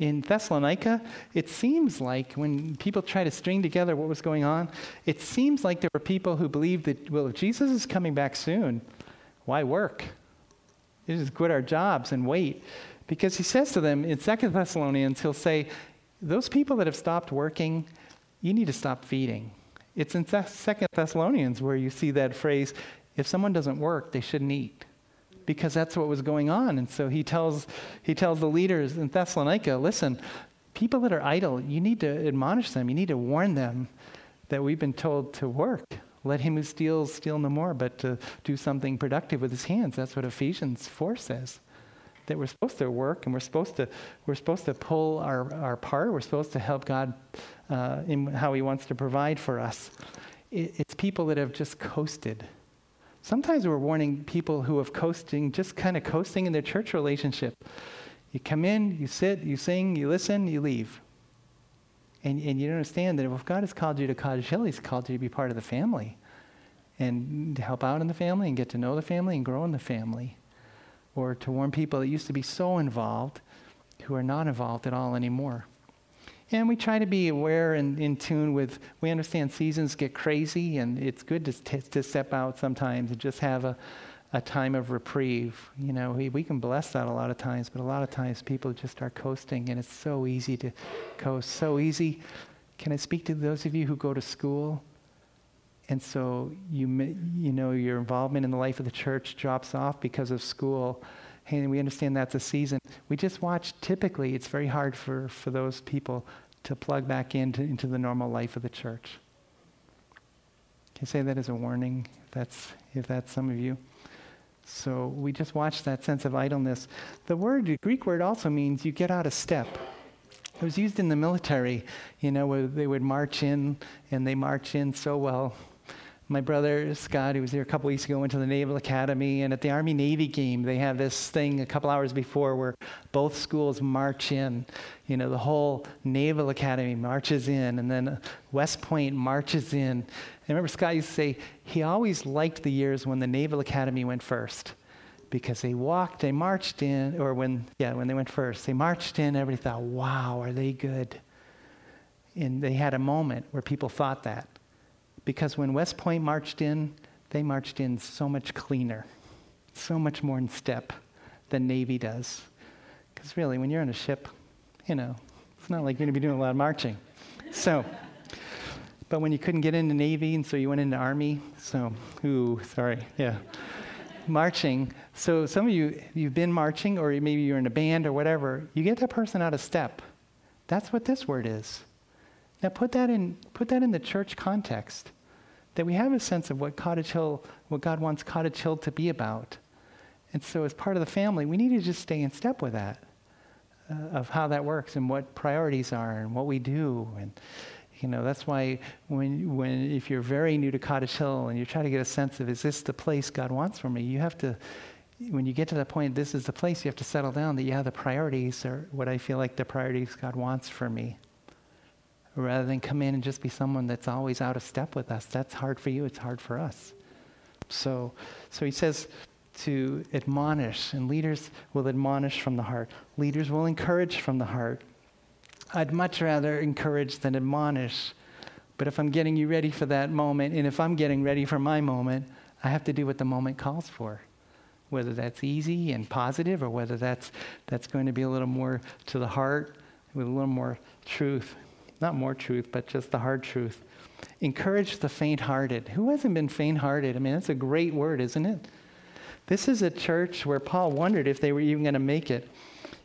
In Thessalonica, it seems like when people try to string together what was going on, it seems like there were people who believed that, well, if Jesus is coming back soon, why work? We just quit our jobs and wait. Because he says to them in Second Thessalonians, he'll say, those people that have stopped working, you need to stop feeding. It's in Second Thessalonians where you see that phrase, if someone doesn't work, they shouldn't eat because that's what was going on. And so he tells, he tells the leaders in Thessalonica listen, people that are idle, you need to admonish them, you need to warn them that we've been told to work. Let him who steals steal no more, but to do something productive with his hands. That's what Ephesians 4 says. That we're supposed to work and we're supposed to, we're supposed to pull our, our part. We're supposed to help God uh, in how he wants to provide for us. It, it's people that have just coasted Sometimes we're warning people who have coasting, just kind of coasting in their church relationship. You come in, you sit, you sing, you listen, you leave. And, and you understand that if God has called you to Cottage Hill, He's called you to be part of the family and to help out in the family and get to know the family and grow in the family. Or to warn people that used to be so involved who are not involved at all anymore. And we try to be aware and in tune with, we understand seasons get crazy, and it's good to, t- to step out sometimes and just have a, a time of reprieve. You know, we, we can bless that a lot of times, but a lot of times people just are coasting, and it's so easy to coast. So easy. Can I speak to those of you who go to school? And so you, you know, your involvement in the life of the church drops off because of school. and we understand that's a season. We just watch, typically, it's very hard for, for those people to plug back into, into the normal life of the church. Can say that as a warning, if that's, if that's some of you? So we just watch that sense of idleness. The word, the Greek word also means you get out of step. It was used in the military, you know, where they would march in and they march in so well my brother Scott, who was here a couple weeks ago, went to the Naval Academy, and at the Army Navy game, they have this thing a couple hours before where both schools march in. You know, the whole Naval Academy marches in, and then West Point marches in. I remember Scott used to say he always liked the years when the Naval Academy went first because they walked, they marched in, or when, yeah, when they went first, they marched in, everybody thought, wow, are they good? And they had a moment where people thought that. Because when West Point marched in, they marched in so much cleaner, so much more in step than Navy does. Because really, when you're on a ship, you know, it's not like you're going to be doing a lot of marching. So, but when you couldn't get into Navy, and so you went into Army, so, ooh, sorry, yeah. marching. So some of you, you've been marching, or maybe you're in a band or whatever, you get that person out of step. That's what this word is. Now put that in, put that in the church context that we have a sense of what Cottage Hill, what God wants Cottage Hill to be about. And so, as part of the family, we need to just stay in step with that, uh, of how that works and what priorities are and what we do. And, you know, that's why when, when, if you're very new to Cottage Hill and you try to get a sense of, is this the place God wants for me? You have to, when you get to that point, this is the place, you have to settle down that, yeah, the priorities are what I feel like the priorities God wants for me rather than come in and just be someone that's always out of step with us. That's hard for you, it's hard for us. So, so he says to admonish, and leaders will admonish from the heart. Leaders will encourage from the heart. I'd much rather encourage than admonish. But if I'm getting you ready for that moment, and if I'm getting ready for my moment, I have to do what the moment calls for. Whether that's easy and positive, or whether that's, that's going to be a little more to the heart with a little more truth. Not more truth, but just the hard truth. Encourage the faint hearted. Who hasn't been faint hearted? I mean, that's a great word, isn't it? This is a church where Paul wondered if they were even going to make it.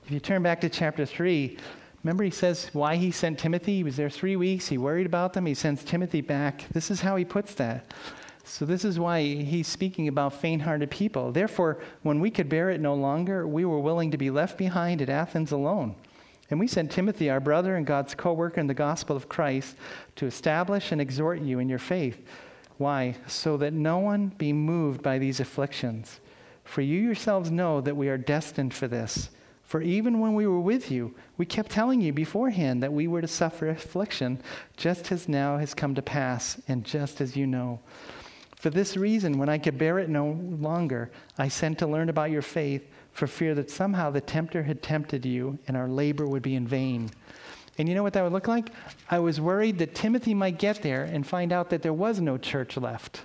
If you turn back to chapter 3, remember he says why he sent Timothy? He was there three weeks. He worried about them. He sends Timothy back. This is how he puts that. So, this is why he's speaking about faint hearted people. Therefore, when we could bear it no longer, we were willing to be left behind at Athens alone. And we sent Timothy, our brother and God's co worker in the gospel of Christ, to establish and exhort you in your faith. Why? So that no one be moved by these afflictions. For you yourselves know that we are destined for this. For even when we were with you, we kept telling you beforehand that we were to suffer affliction, just as now has come to pass, and just as you know. For this reason, when I could bear it no longer, I sent to learn about your faith for fear that somehow the tempter had tempted you and our labor would be in vain. And you know what that would look like? I was worried that Timothy might get there and find out that there was no church left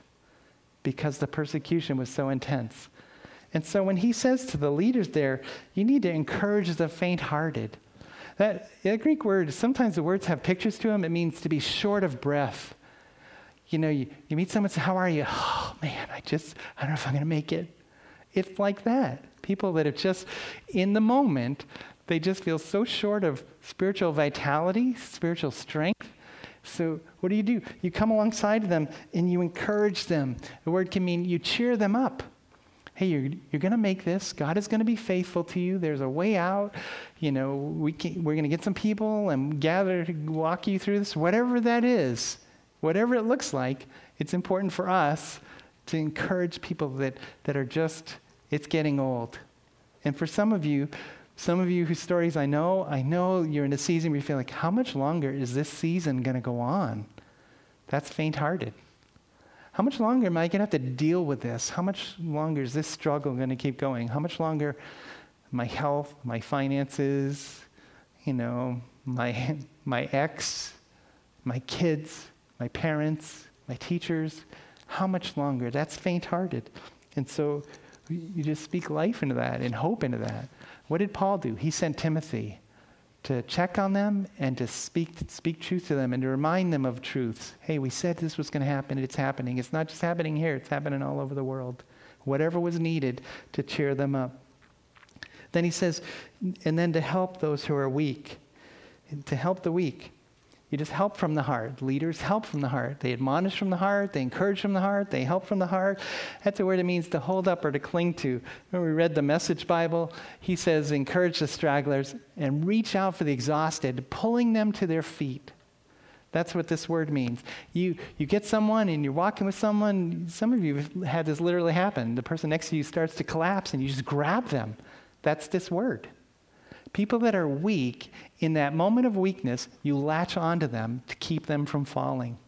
because the persecution was so intense. And so when he says to the leaders there, you need to encourage the faint hearted. That, that Greek word, sometimes the words have pictures to them. It means to be short of breath. You know, you, you meet someone and say, How are you? Oh, man, I just, I don't know if I'm going to make it. It's like that. People that have just in the moment, they just feel so short of spiritual vitality, spiritual strength. So, what do you do? You come alongside them and you encourage them. The word can mean you cheer them up. Hey, you're, you're going to make this. God is going to be faithful to you. There's a way out. You know, we can, we're going to get some people and gather to walk you through this. Whatever that is, whatever it looks like, it's important for us to encourage people that, that are just it's getting old. And for some of you, some of you whose stories I know, I know you're in a season where you feel like, how much longer is this season going to go on? That's faint hearted. How much longer am I going to have to deal with this? How much longer is this struggle going to keep going? How much longer my health, my finances, you know, my, my ex, my kids, my parents, my teachers, how much longer? That's faint hearted. And so you just speak life into that and hope into that. What did Paul do? He sent Timothy to check on them and to speak, speak truth to them and to remind them of truths. Hey, we said this was going to happen, it's happening. It's not just happening here, it's happening all over the world. Whatever was needed to cheer them up. Then he says, and then to help those who are weak, to help the weak. You just help from the heart. Leaders help from the heart. They admonish from the heart. They encourage from the heart. They help from the heart. That's a word it means to hold up or to cling to. When we read the Message Bible, he says, encourage the stragglers and reach out for the exhausted, pulling them to their feet. That's what this word means. You, you get someone and you're walking with someone. Some of you have had this literally happen. The person next to you starts to collapse and you just grab them. That's this word. People that are weak, in that moment of weakness, you latch onto them to keep them from falling.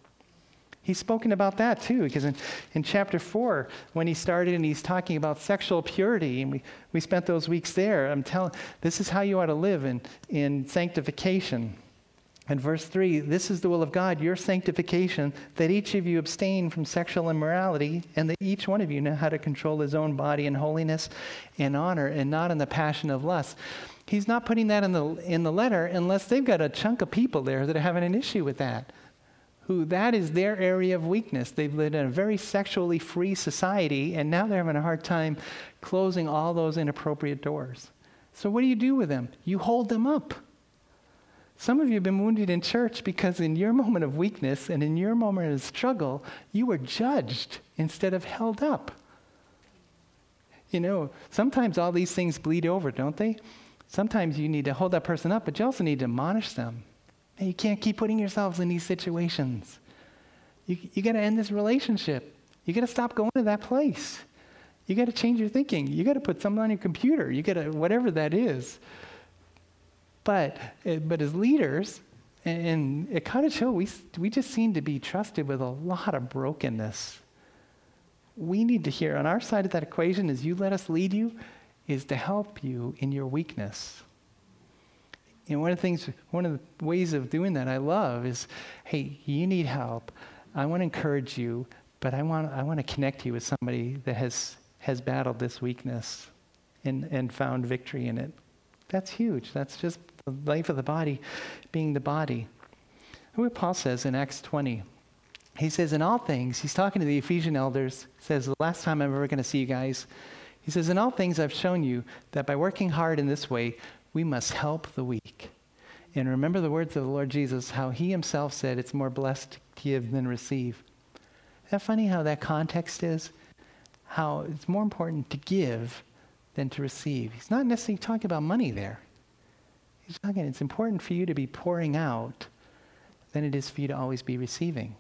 He's spoken about that too, because in, in chapter 4, when he started and he's talking about sexual purity, and we, we spent those weeks there, I'm telling this is how you ought to live in, in sanctification. And verse 3 this is the will of God, your sanctification, that each of you abstain from sexual immorality, and that each one of you know how to control his own body in holiness and honor, and not in the passion of lust. He's not putting that in the, in the letter unless they've got a chunk of people there that are having an issue with that. Who that is their area of weakness. They've lived in a very sexually free society, and now they're having a hard time closing all those inappropriate doors. So, what do you do with them? You hold them up. Some of you have been wounded in church because in your moment of weakness and in your moment of struggle, you were judged instead of held up. You know, sometimes all these things bleed over, don't they? Sometimes you need to hold that person up, but you also need to admonish them. You can't keep putting yourselves in these situations. You, you got to end this relationship. You got to stop going to that place. You got to change your thinking. You got to put something on your computer. You got to, whatever that is. But, eh, but as leaders, and at Cottage Hill, we, we just seem to be trusted with a lot of brokenness. we need to hear on our side of that equation is you let us lead you is to help you in your weakness. And one of the things, one of the ways of doing that I love is, hey, you need help. I want to encourage you, but I want, I want to connect you with somebody that has, has battled this weakness and, and found victory in it. That's huge. That's just the life of the body being the body. What Paul says in Acts 20. He says, in all things, he's talking to the Ephesian elders, says, the last time I'm ever going to see you guys, he says, In all things I've shown you that by working hard in this way, we must help the weak. And remember the words of the Lord Jesus, how he himself said, It's more blessed to give than receive. Isn't that funny how that context is? How it's more important to give than to receive. He's not necessarily talking about money there. He's talking, it's important for you to be pouring out than it is for you to always be receiving.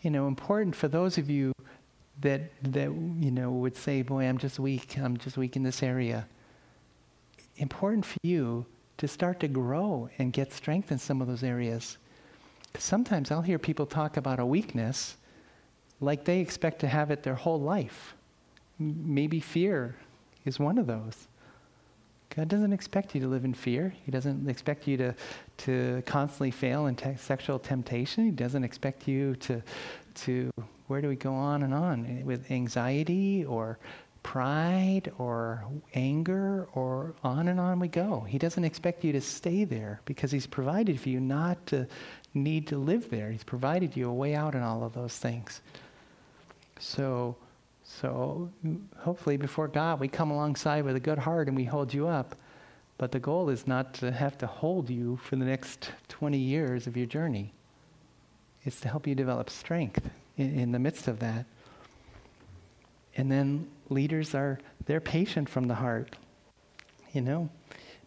You know, important for those of you that that you know would say, "Boy, I'm just weak. I'm just weak in this area." Important for you to start to grow and get strength in some of those areas. Sometimes I'll hear people talk about a weakness like they expect to have it their whole life. Maybe fear is one of those. God doesn't expect you to live in fear. He doesn't expect you to, to constantly fail in te- sexual temptation. He doesn't expect you to, to where do we go on and on? Eh, with anxiety or pride or anger or on and on we go. He doesn't expect you to stay there because He's provided for you not to need to live there. He's provided you a way out in all of those things. So, so mm, hopefully before God we come alongside with a good heart and we hold you up. But the goal is not to have to hold you for the next 20 years of your journey. It's to help you develop strength in, in the midst of that. And then leaders are, they're patient from the heart. You know,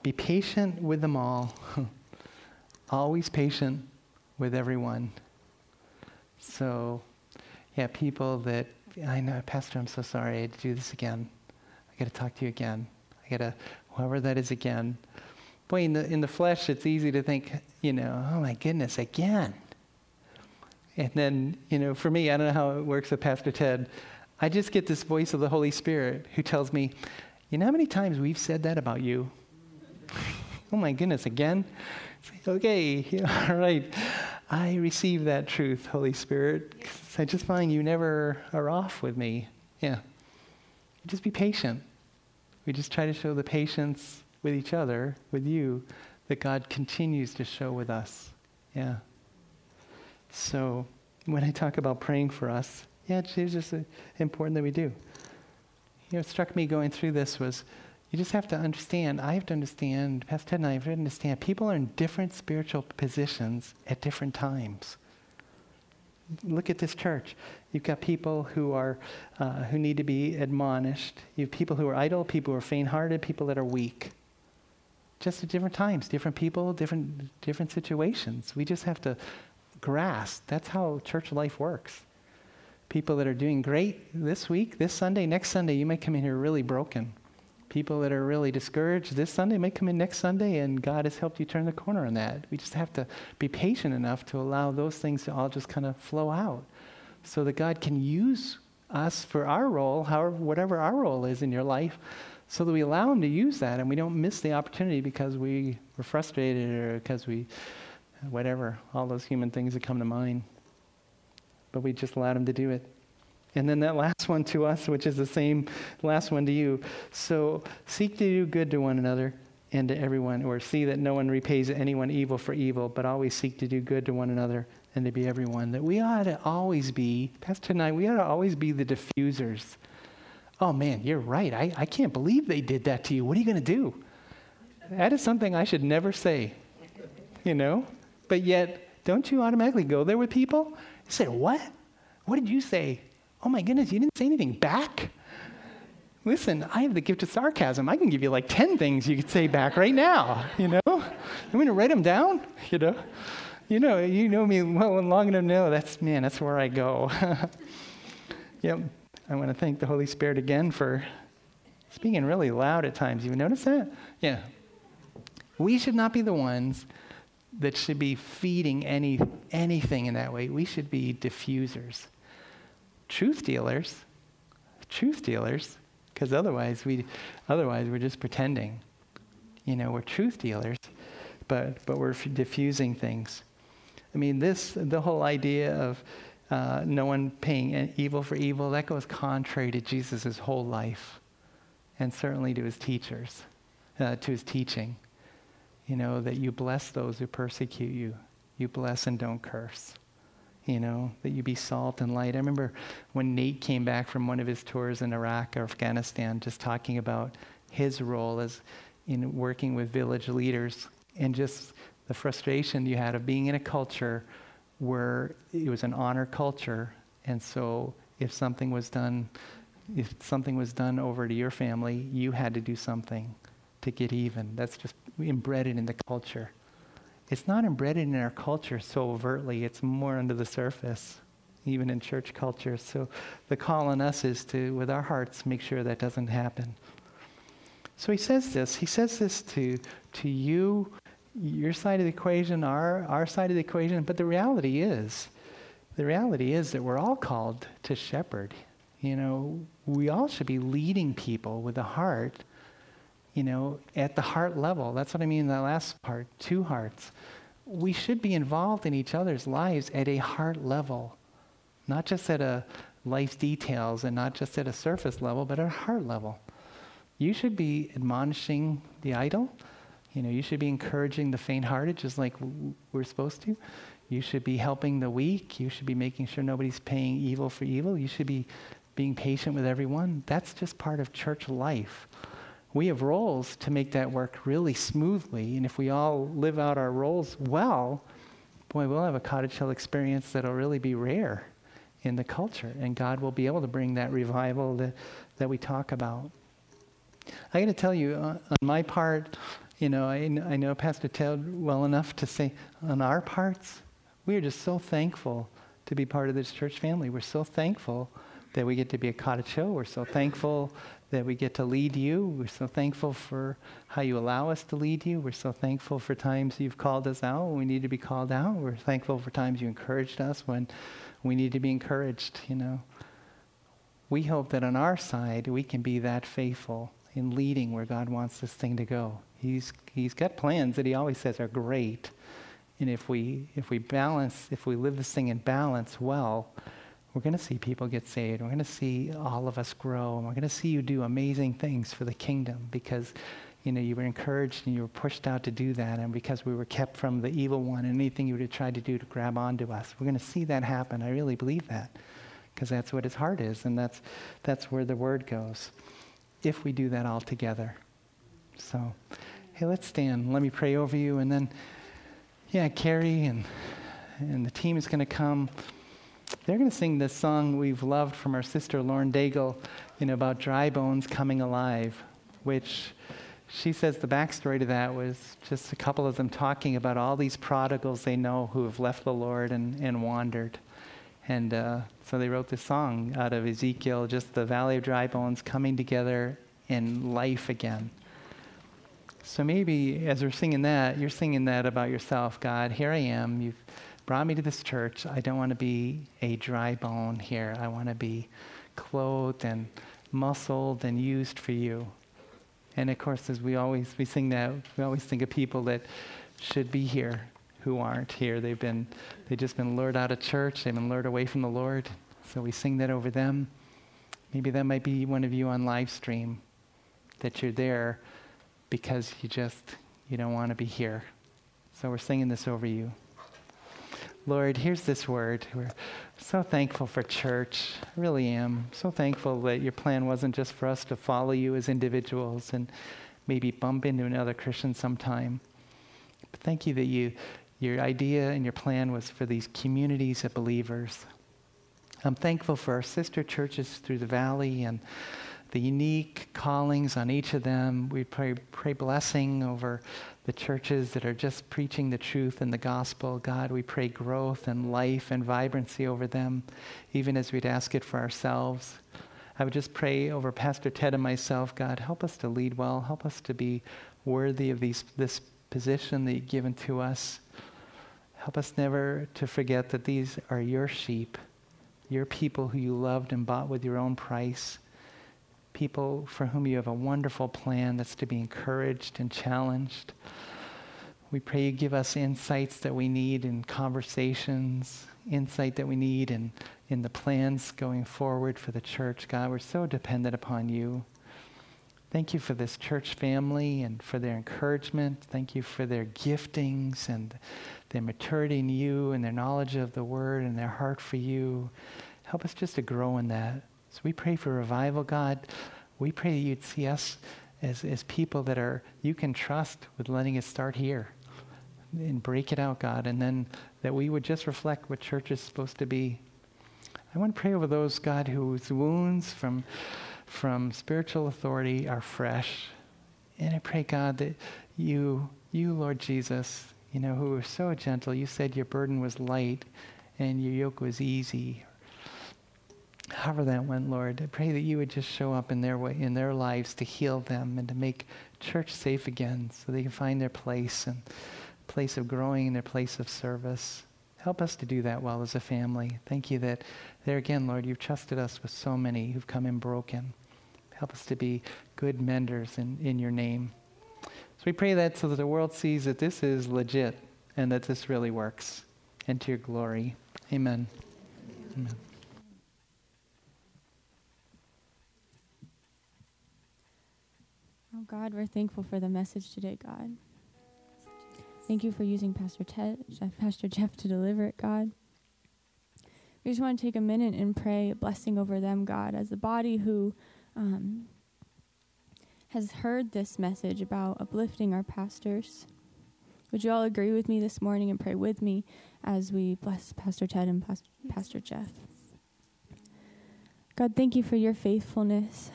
be patient with them all. Always patient with everyone. So, yeah, people that, I know, Pastor, I'm so sorry I to do this again. I got to talk to you again. I got to, whoever that is again. Boy, in the, in the flesh, it's easy to think, you know, oh my goodness, again. And then, you know, for me, I don't know how it works with Pastor Ted. I just get this voice of the Holy Spirit who tells me, you know how many times we've said that about you? oh my goodness, again? okay, all right. I receive that truth, Holy Spirit. I just find you never are off with me. Yeah. Just be patient. We just try to show the patience with each other, with you, that God continues to show with us. Yeah. So when I talk about praying for us, yeah, it's just important that we do. You know, what struck me going through this was you just have to understand, I have to understand, Pastor Ted and I have to understand, people are in different spiritual positions at different times. Look at this church. You've got people who are uh, who need to be admonished. You have people who are idle, people who are faint-hearted, people that are weak. Just at different times, different people, different different situations. We just have to grasp. That's how church life works. People that are doing great this week, this Sunday, next Sunday, you may come in here really broken. People that are really discouraged this Sunday may come in next Sunday, and God has helped you turn the corner on that. We just have to be patient enough to allow those things to all just kind of flow out so that God can use us for our role, however, whatever our role is in your life, so that we allow Him to use that and we don't miss the opportunity because we were frustrated or because we whatever, all those human things that come to mind. But we just allowed him to do it. And then that last one to us, which is the same last one to you. So seek to do good to one another and to everyone, or see that no one repays anyone evil for evil, but always seek to do good to one another and to be everyone. That we ought to always be, Pastor tonight, we ought to always be the diffusers. Oh man, you're right. I, I can't believe they did that to you. What are you going to do? That is something I should never say. You know? But yet, don't you automatically go there with people? You say, What? What did you say? Oh my goodness, you didn't say anything back? Listen, I have the gift of sarcasm. I can give you like 10 things you could say back right now, you know? Want me to write them down? You know? You know, you know me well and long enough to know that's, man, that's where I go. yep. I want to thank the Holy Spirit again for speaking really loud at times. You notice that? Yeah. We should not be the ones that should be feeding any, anything in that way. We should be diffusers. truth dealers, truth dealers, because otherwise we, otherwise we're just pretending. You know, we're truth dealers, but but we're diffusing things. I mean, this the whole idea of uh, no one paying evil for evil that goes contrary to Jesus' whole life, and certainly to his teachers, uh, to his teaching. You know that you bless those who persecute you, you bless and don't curse you know, that you be salt and light. I remember when Nate came back from one of his tours in Iraq or Afghanistan, just talking about his role as in working with village leaders and just the frustration you had of being in a culture where it was an honor culture. And so if something was done, if something was done over to your family, you had to do something to get even. That's just embedded in the culture it's not embedded in our culture so overtly, it's more under the surface, even in church culture. So the call on us is to, with our hearts, make sure that doesn't happen. So he says this. He says this to, to you, your side of the equation, our, our side of the equation. But the reality is, the reality is that we're all called to shepherd. You know, we all should be leading people with a heart you know, at the heart level. That's what I mean in that last part, two hearts. We should be involved in each other's lives at a heart level, not just at a life details and not just at a surface level, but at a heart level. You should be admonishing the idle. You know, you should be encouraging the faint-hearted, just like we're supposed to. You should be helping the weak. You should be making sure nobody's paying evil for evil. You should be being patient with everyone. That's just part of church life we have roles to make that work really smoothly. And if we all live out our roles well, boy, we'll have a cottage hill experience that'll really be rare in the culture. And God will be able to bring that revival that, that we talk about. I got to tell you, uh, on my part, you know, I, I know Pastor Ted well enough to say, on our parts, we are just so thankful to be part of this church family. We're so thankful that we get to be a cottage hill. We're so thankful that we get to lead you. We're so thankful for how you allow us to lead you. We're so thankful for times you've called us out when we need to be called out. We're thankful for times you encouraged us when we need to be encouraged, you know. We hope that on our side we can be that faithful in leading where God wants this thing to go. He's, he's got plans that he always says are great. And if we, if we balance, if we live this thing in balance well, we're going to see people get saved. We're going to see all of us grow. And we're going to see you do amazing things for the kingdom because, you know, you were encouraged and you were pushed out to do that. And because we were kept from the evil one and anything you would have tried to do to grab onto us. We're going to see that happen. I really believe that because that's what his heart is. And that's, that's where the word goes if we do that all together. So, hey, let's stand. Let me pray over you. And then, yeah, Carrie and, and the team is going to come they're going to sing this song we've loved from our sister Lauren Daigle, you know, about dry bones coming alive, which she says the backstory to that was just a couple of them talking about all these prodigals they know who have left the Lord and, and wandered. And uh, so they wrote this song out of Ezekiel, just the valley of dry bones coming together in life again. So maybe as we're singing that, you're singing that about yourself. God, here I am. You've brought me to this church. I don't want to be a dry bone here. I want to be clothed and muscled and used for you. And of course, as we always we sing that, we always think of people that should be here who aren't here. They've been they've just been lured out of church. They've been lured away from the Lord. So we sing that over them. Maybe that might be one of you on live stream that you're there because you just you don't want to be here. So we're singing this over you. Lord, here's this word. We're so thankful for church. I really am. So thankful that your plan wasn't just for us to follow you as individuals and maybe bump into another Christian sometime. But thank you that you, your idea and your plan was for these communities of believers. I'm thankful for our sister churches through the valley and the unique callings on each of them. We pray, pray blessing over the churches that are just preaching the truth and the gospel. God, we pray growth and life and vibrancy over them, even as we'd ask it for ourselves. I would just pray over Pastor Ted and myself, God, help us to lead well, help us to be worthy of these, this position that you've given to us. Help us never to forget that these are your sheep your people who you loved and bought with your own price, people for whom you have a wonderful plan that's to be encouraged and challenged. We pray you give us insights that we need in conversations, insight that we need in, in the plans going forward for the church. God, we're so dependent upon you. Thank you for this church family and for their encouragement. Thank you for their giftings and their maturity in you and their knowledge of the word and their heart for you. Help us just to grow in that. So we pray for revival, God. We pray that you'd see us as, as people that are you can trust with letting us start here and break it out, God, and then that we would just reflect what church is supposed to be. I want to pray over those, God, whose wounds from, from spiritual authority are fresh. And I pray, God, that you, you, Lord Jesus, you know, who are so gentle, you said your burden was light and your yoke was easy. However that went, Lord, I pray that you would just show up in their way, in their lives to heal them and to make church safe again so they can find their place and place of growing and their place of service. Help us to do that well as a family. Thank you that there again, Lord, you've trusted us with so many who've come in broken. Help us to be good menders in, in your name. So we pray that so that the world sees that this is legit and that this really works. And to your glory. Amen. Amen. Oh God, we're thankful for the message today, God. Thank you for using Pastor Ted, Pastor Jeff to deliver it, God. We just want to take a minute and pray a blessing over them, God, as a body who um, has heard this message about uplifting our pastors. Would you all agree with me this morning and pray with me as we bless Pastor Ted and Pastor Jeff? God, thank you for your faithfulness.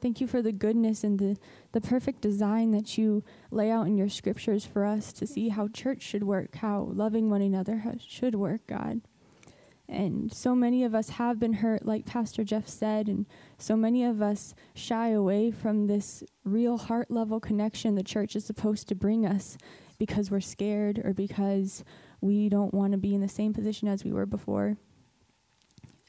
Thank you for the goodness and the, the perfect design that you lay out in your scriptures for us to see how church should work, how loving one another should work, God. And so many of us have been hurt, like Pastor Jeff said, and so many of us shy away from this real heart level connection the church is supposed to bring us because we're scared or because we don't want to be in the same position as we were before.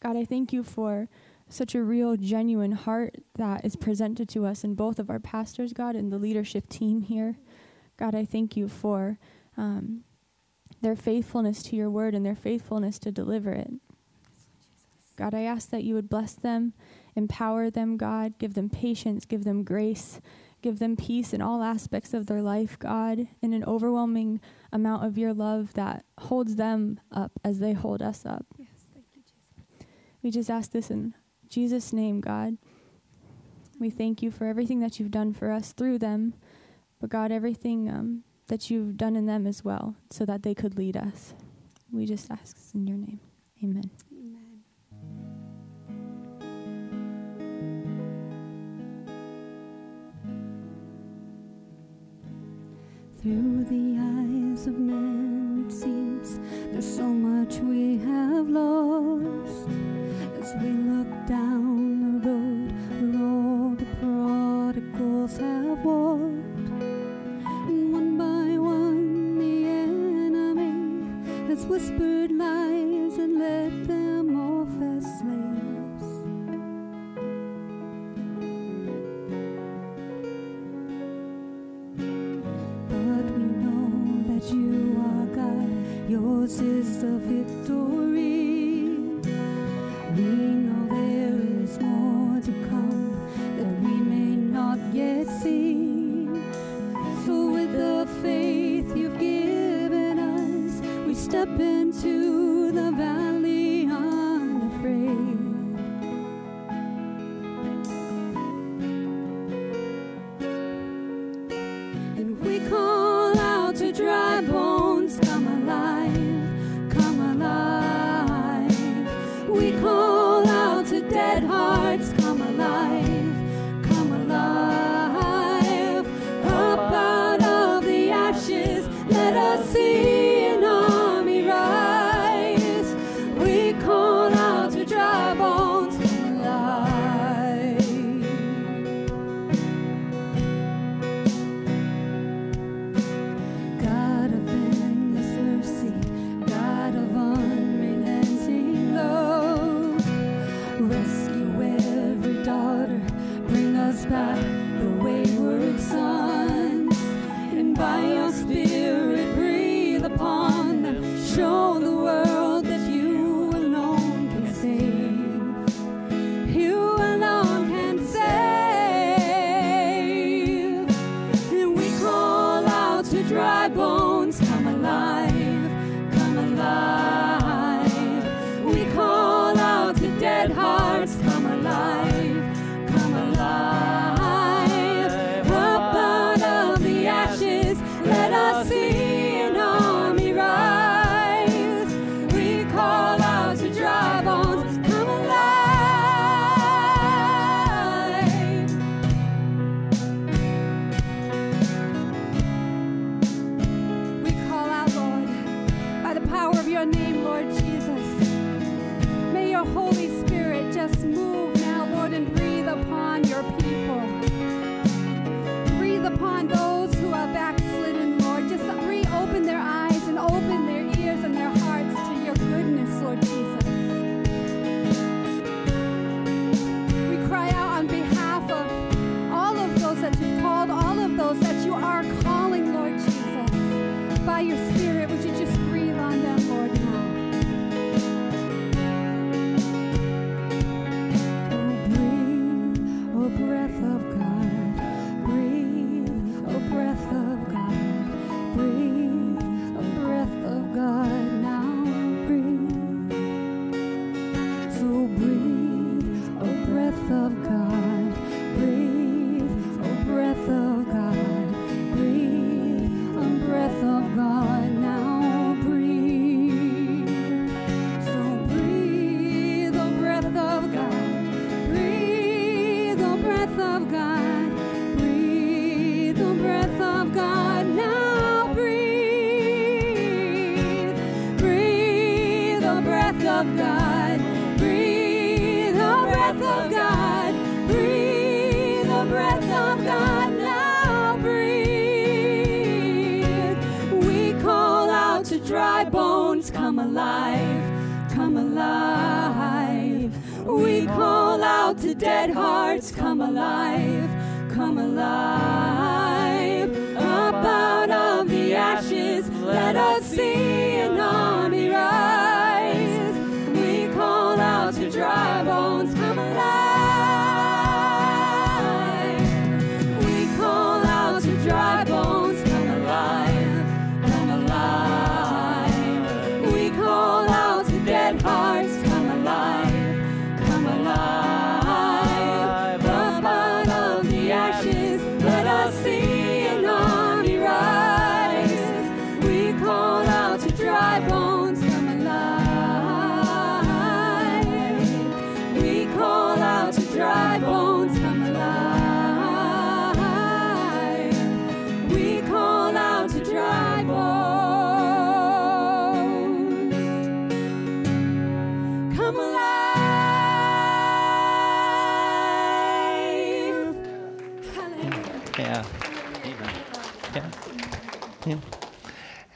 God, I thank you for such a real, genuine heart that is presented to us in both of our pastors, God, and the leadership team here. God, I thank you for um, their faithfulness to your word and their faithfulness to deliver it. God, I ask that you would bless them, empower them, God, give them patience, give them grace, give them peace in all aspects of their life, God, in an overwhelming amount of your love that holds them up as they hold us up. Yes, thank you, Jesus. We just ask this in Jesus' name, God. We thank you for everything that you've done for us through them, but God, everything um, that you've done in them as well, so that they could lead us. We just ask in your name. Amen. Through the eyes of men, it seems there's so much we have lost as we look down the road where all the prodigals have walked. And one by one, the enemy has whispered lies and led them off as slaves. But we know that you are God, yours is the victory.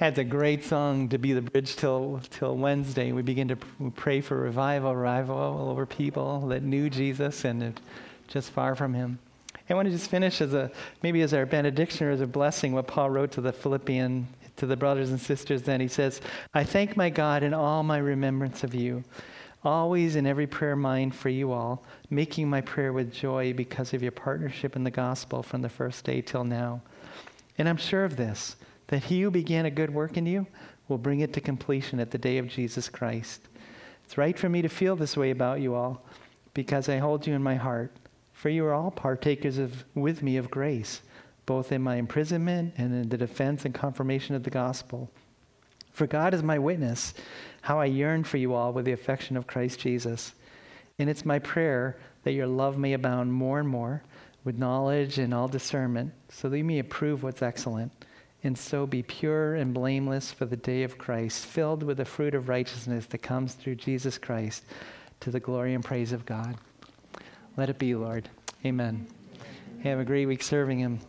That's a great song to be the bridge till till Wednesday. We begin to pray for revival, revival over people that knew Jesus and just far from Him. I want to just finish as a maybe as our benediction or as a blessing what Paul wrote to the Philippian to the brothers and sisters. Then he says, "I thank my God in all my remembrance of you." always in every prayer mind for you all, making my prayer with joy because of your partnership in the gospel from the first day till now. And I'm sure of this, that he who began a good work in you will bring it to completion at the day of Jesus Christ. It's right for me to feel this way about you all, because I hold you in my heart. For you are all partakers of, with me of grace, both in my imprisonment and in the defense and confirmation of the gospel. For God is my witness, how I yearn for you all with the affection of Christ Jesus. And it's my prayer that your love may abound more and more with knowledge and all discernment, so that you may approve what's excellent, and so be pure and blameless for the day of Christ, filled with the fruit of righteousness that comes through Jesus Christ to the glory and praise of God. Let it be, Lord. Amen. Have a great week serving Him.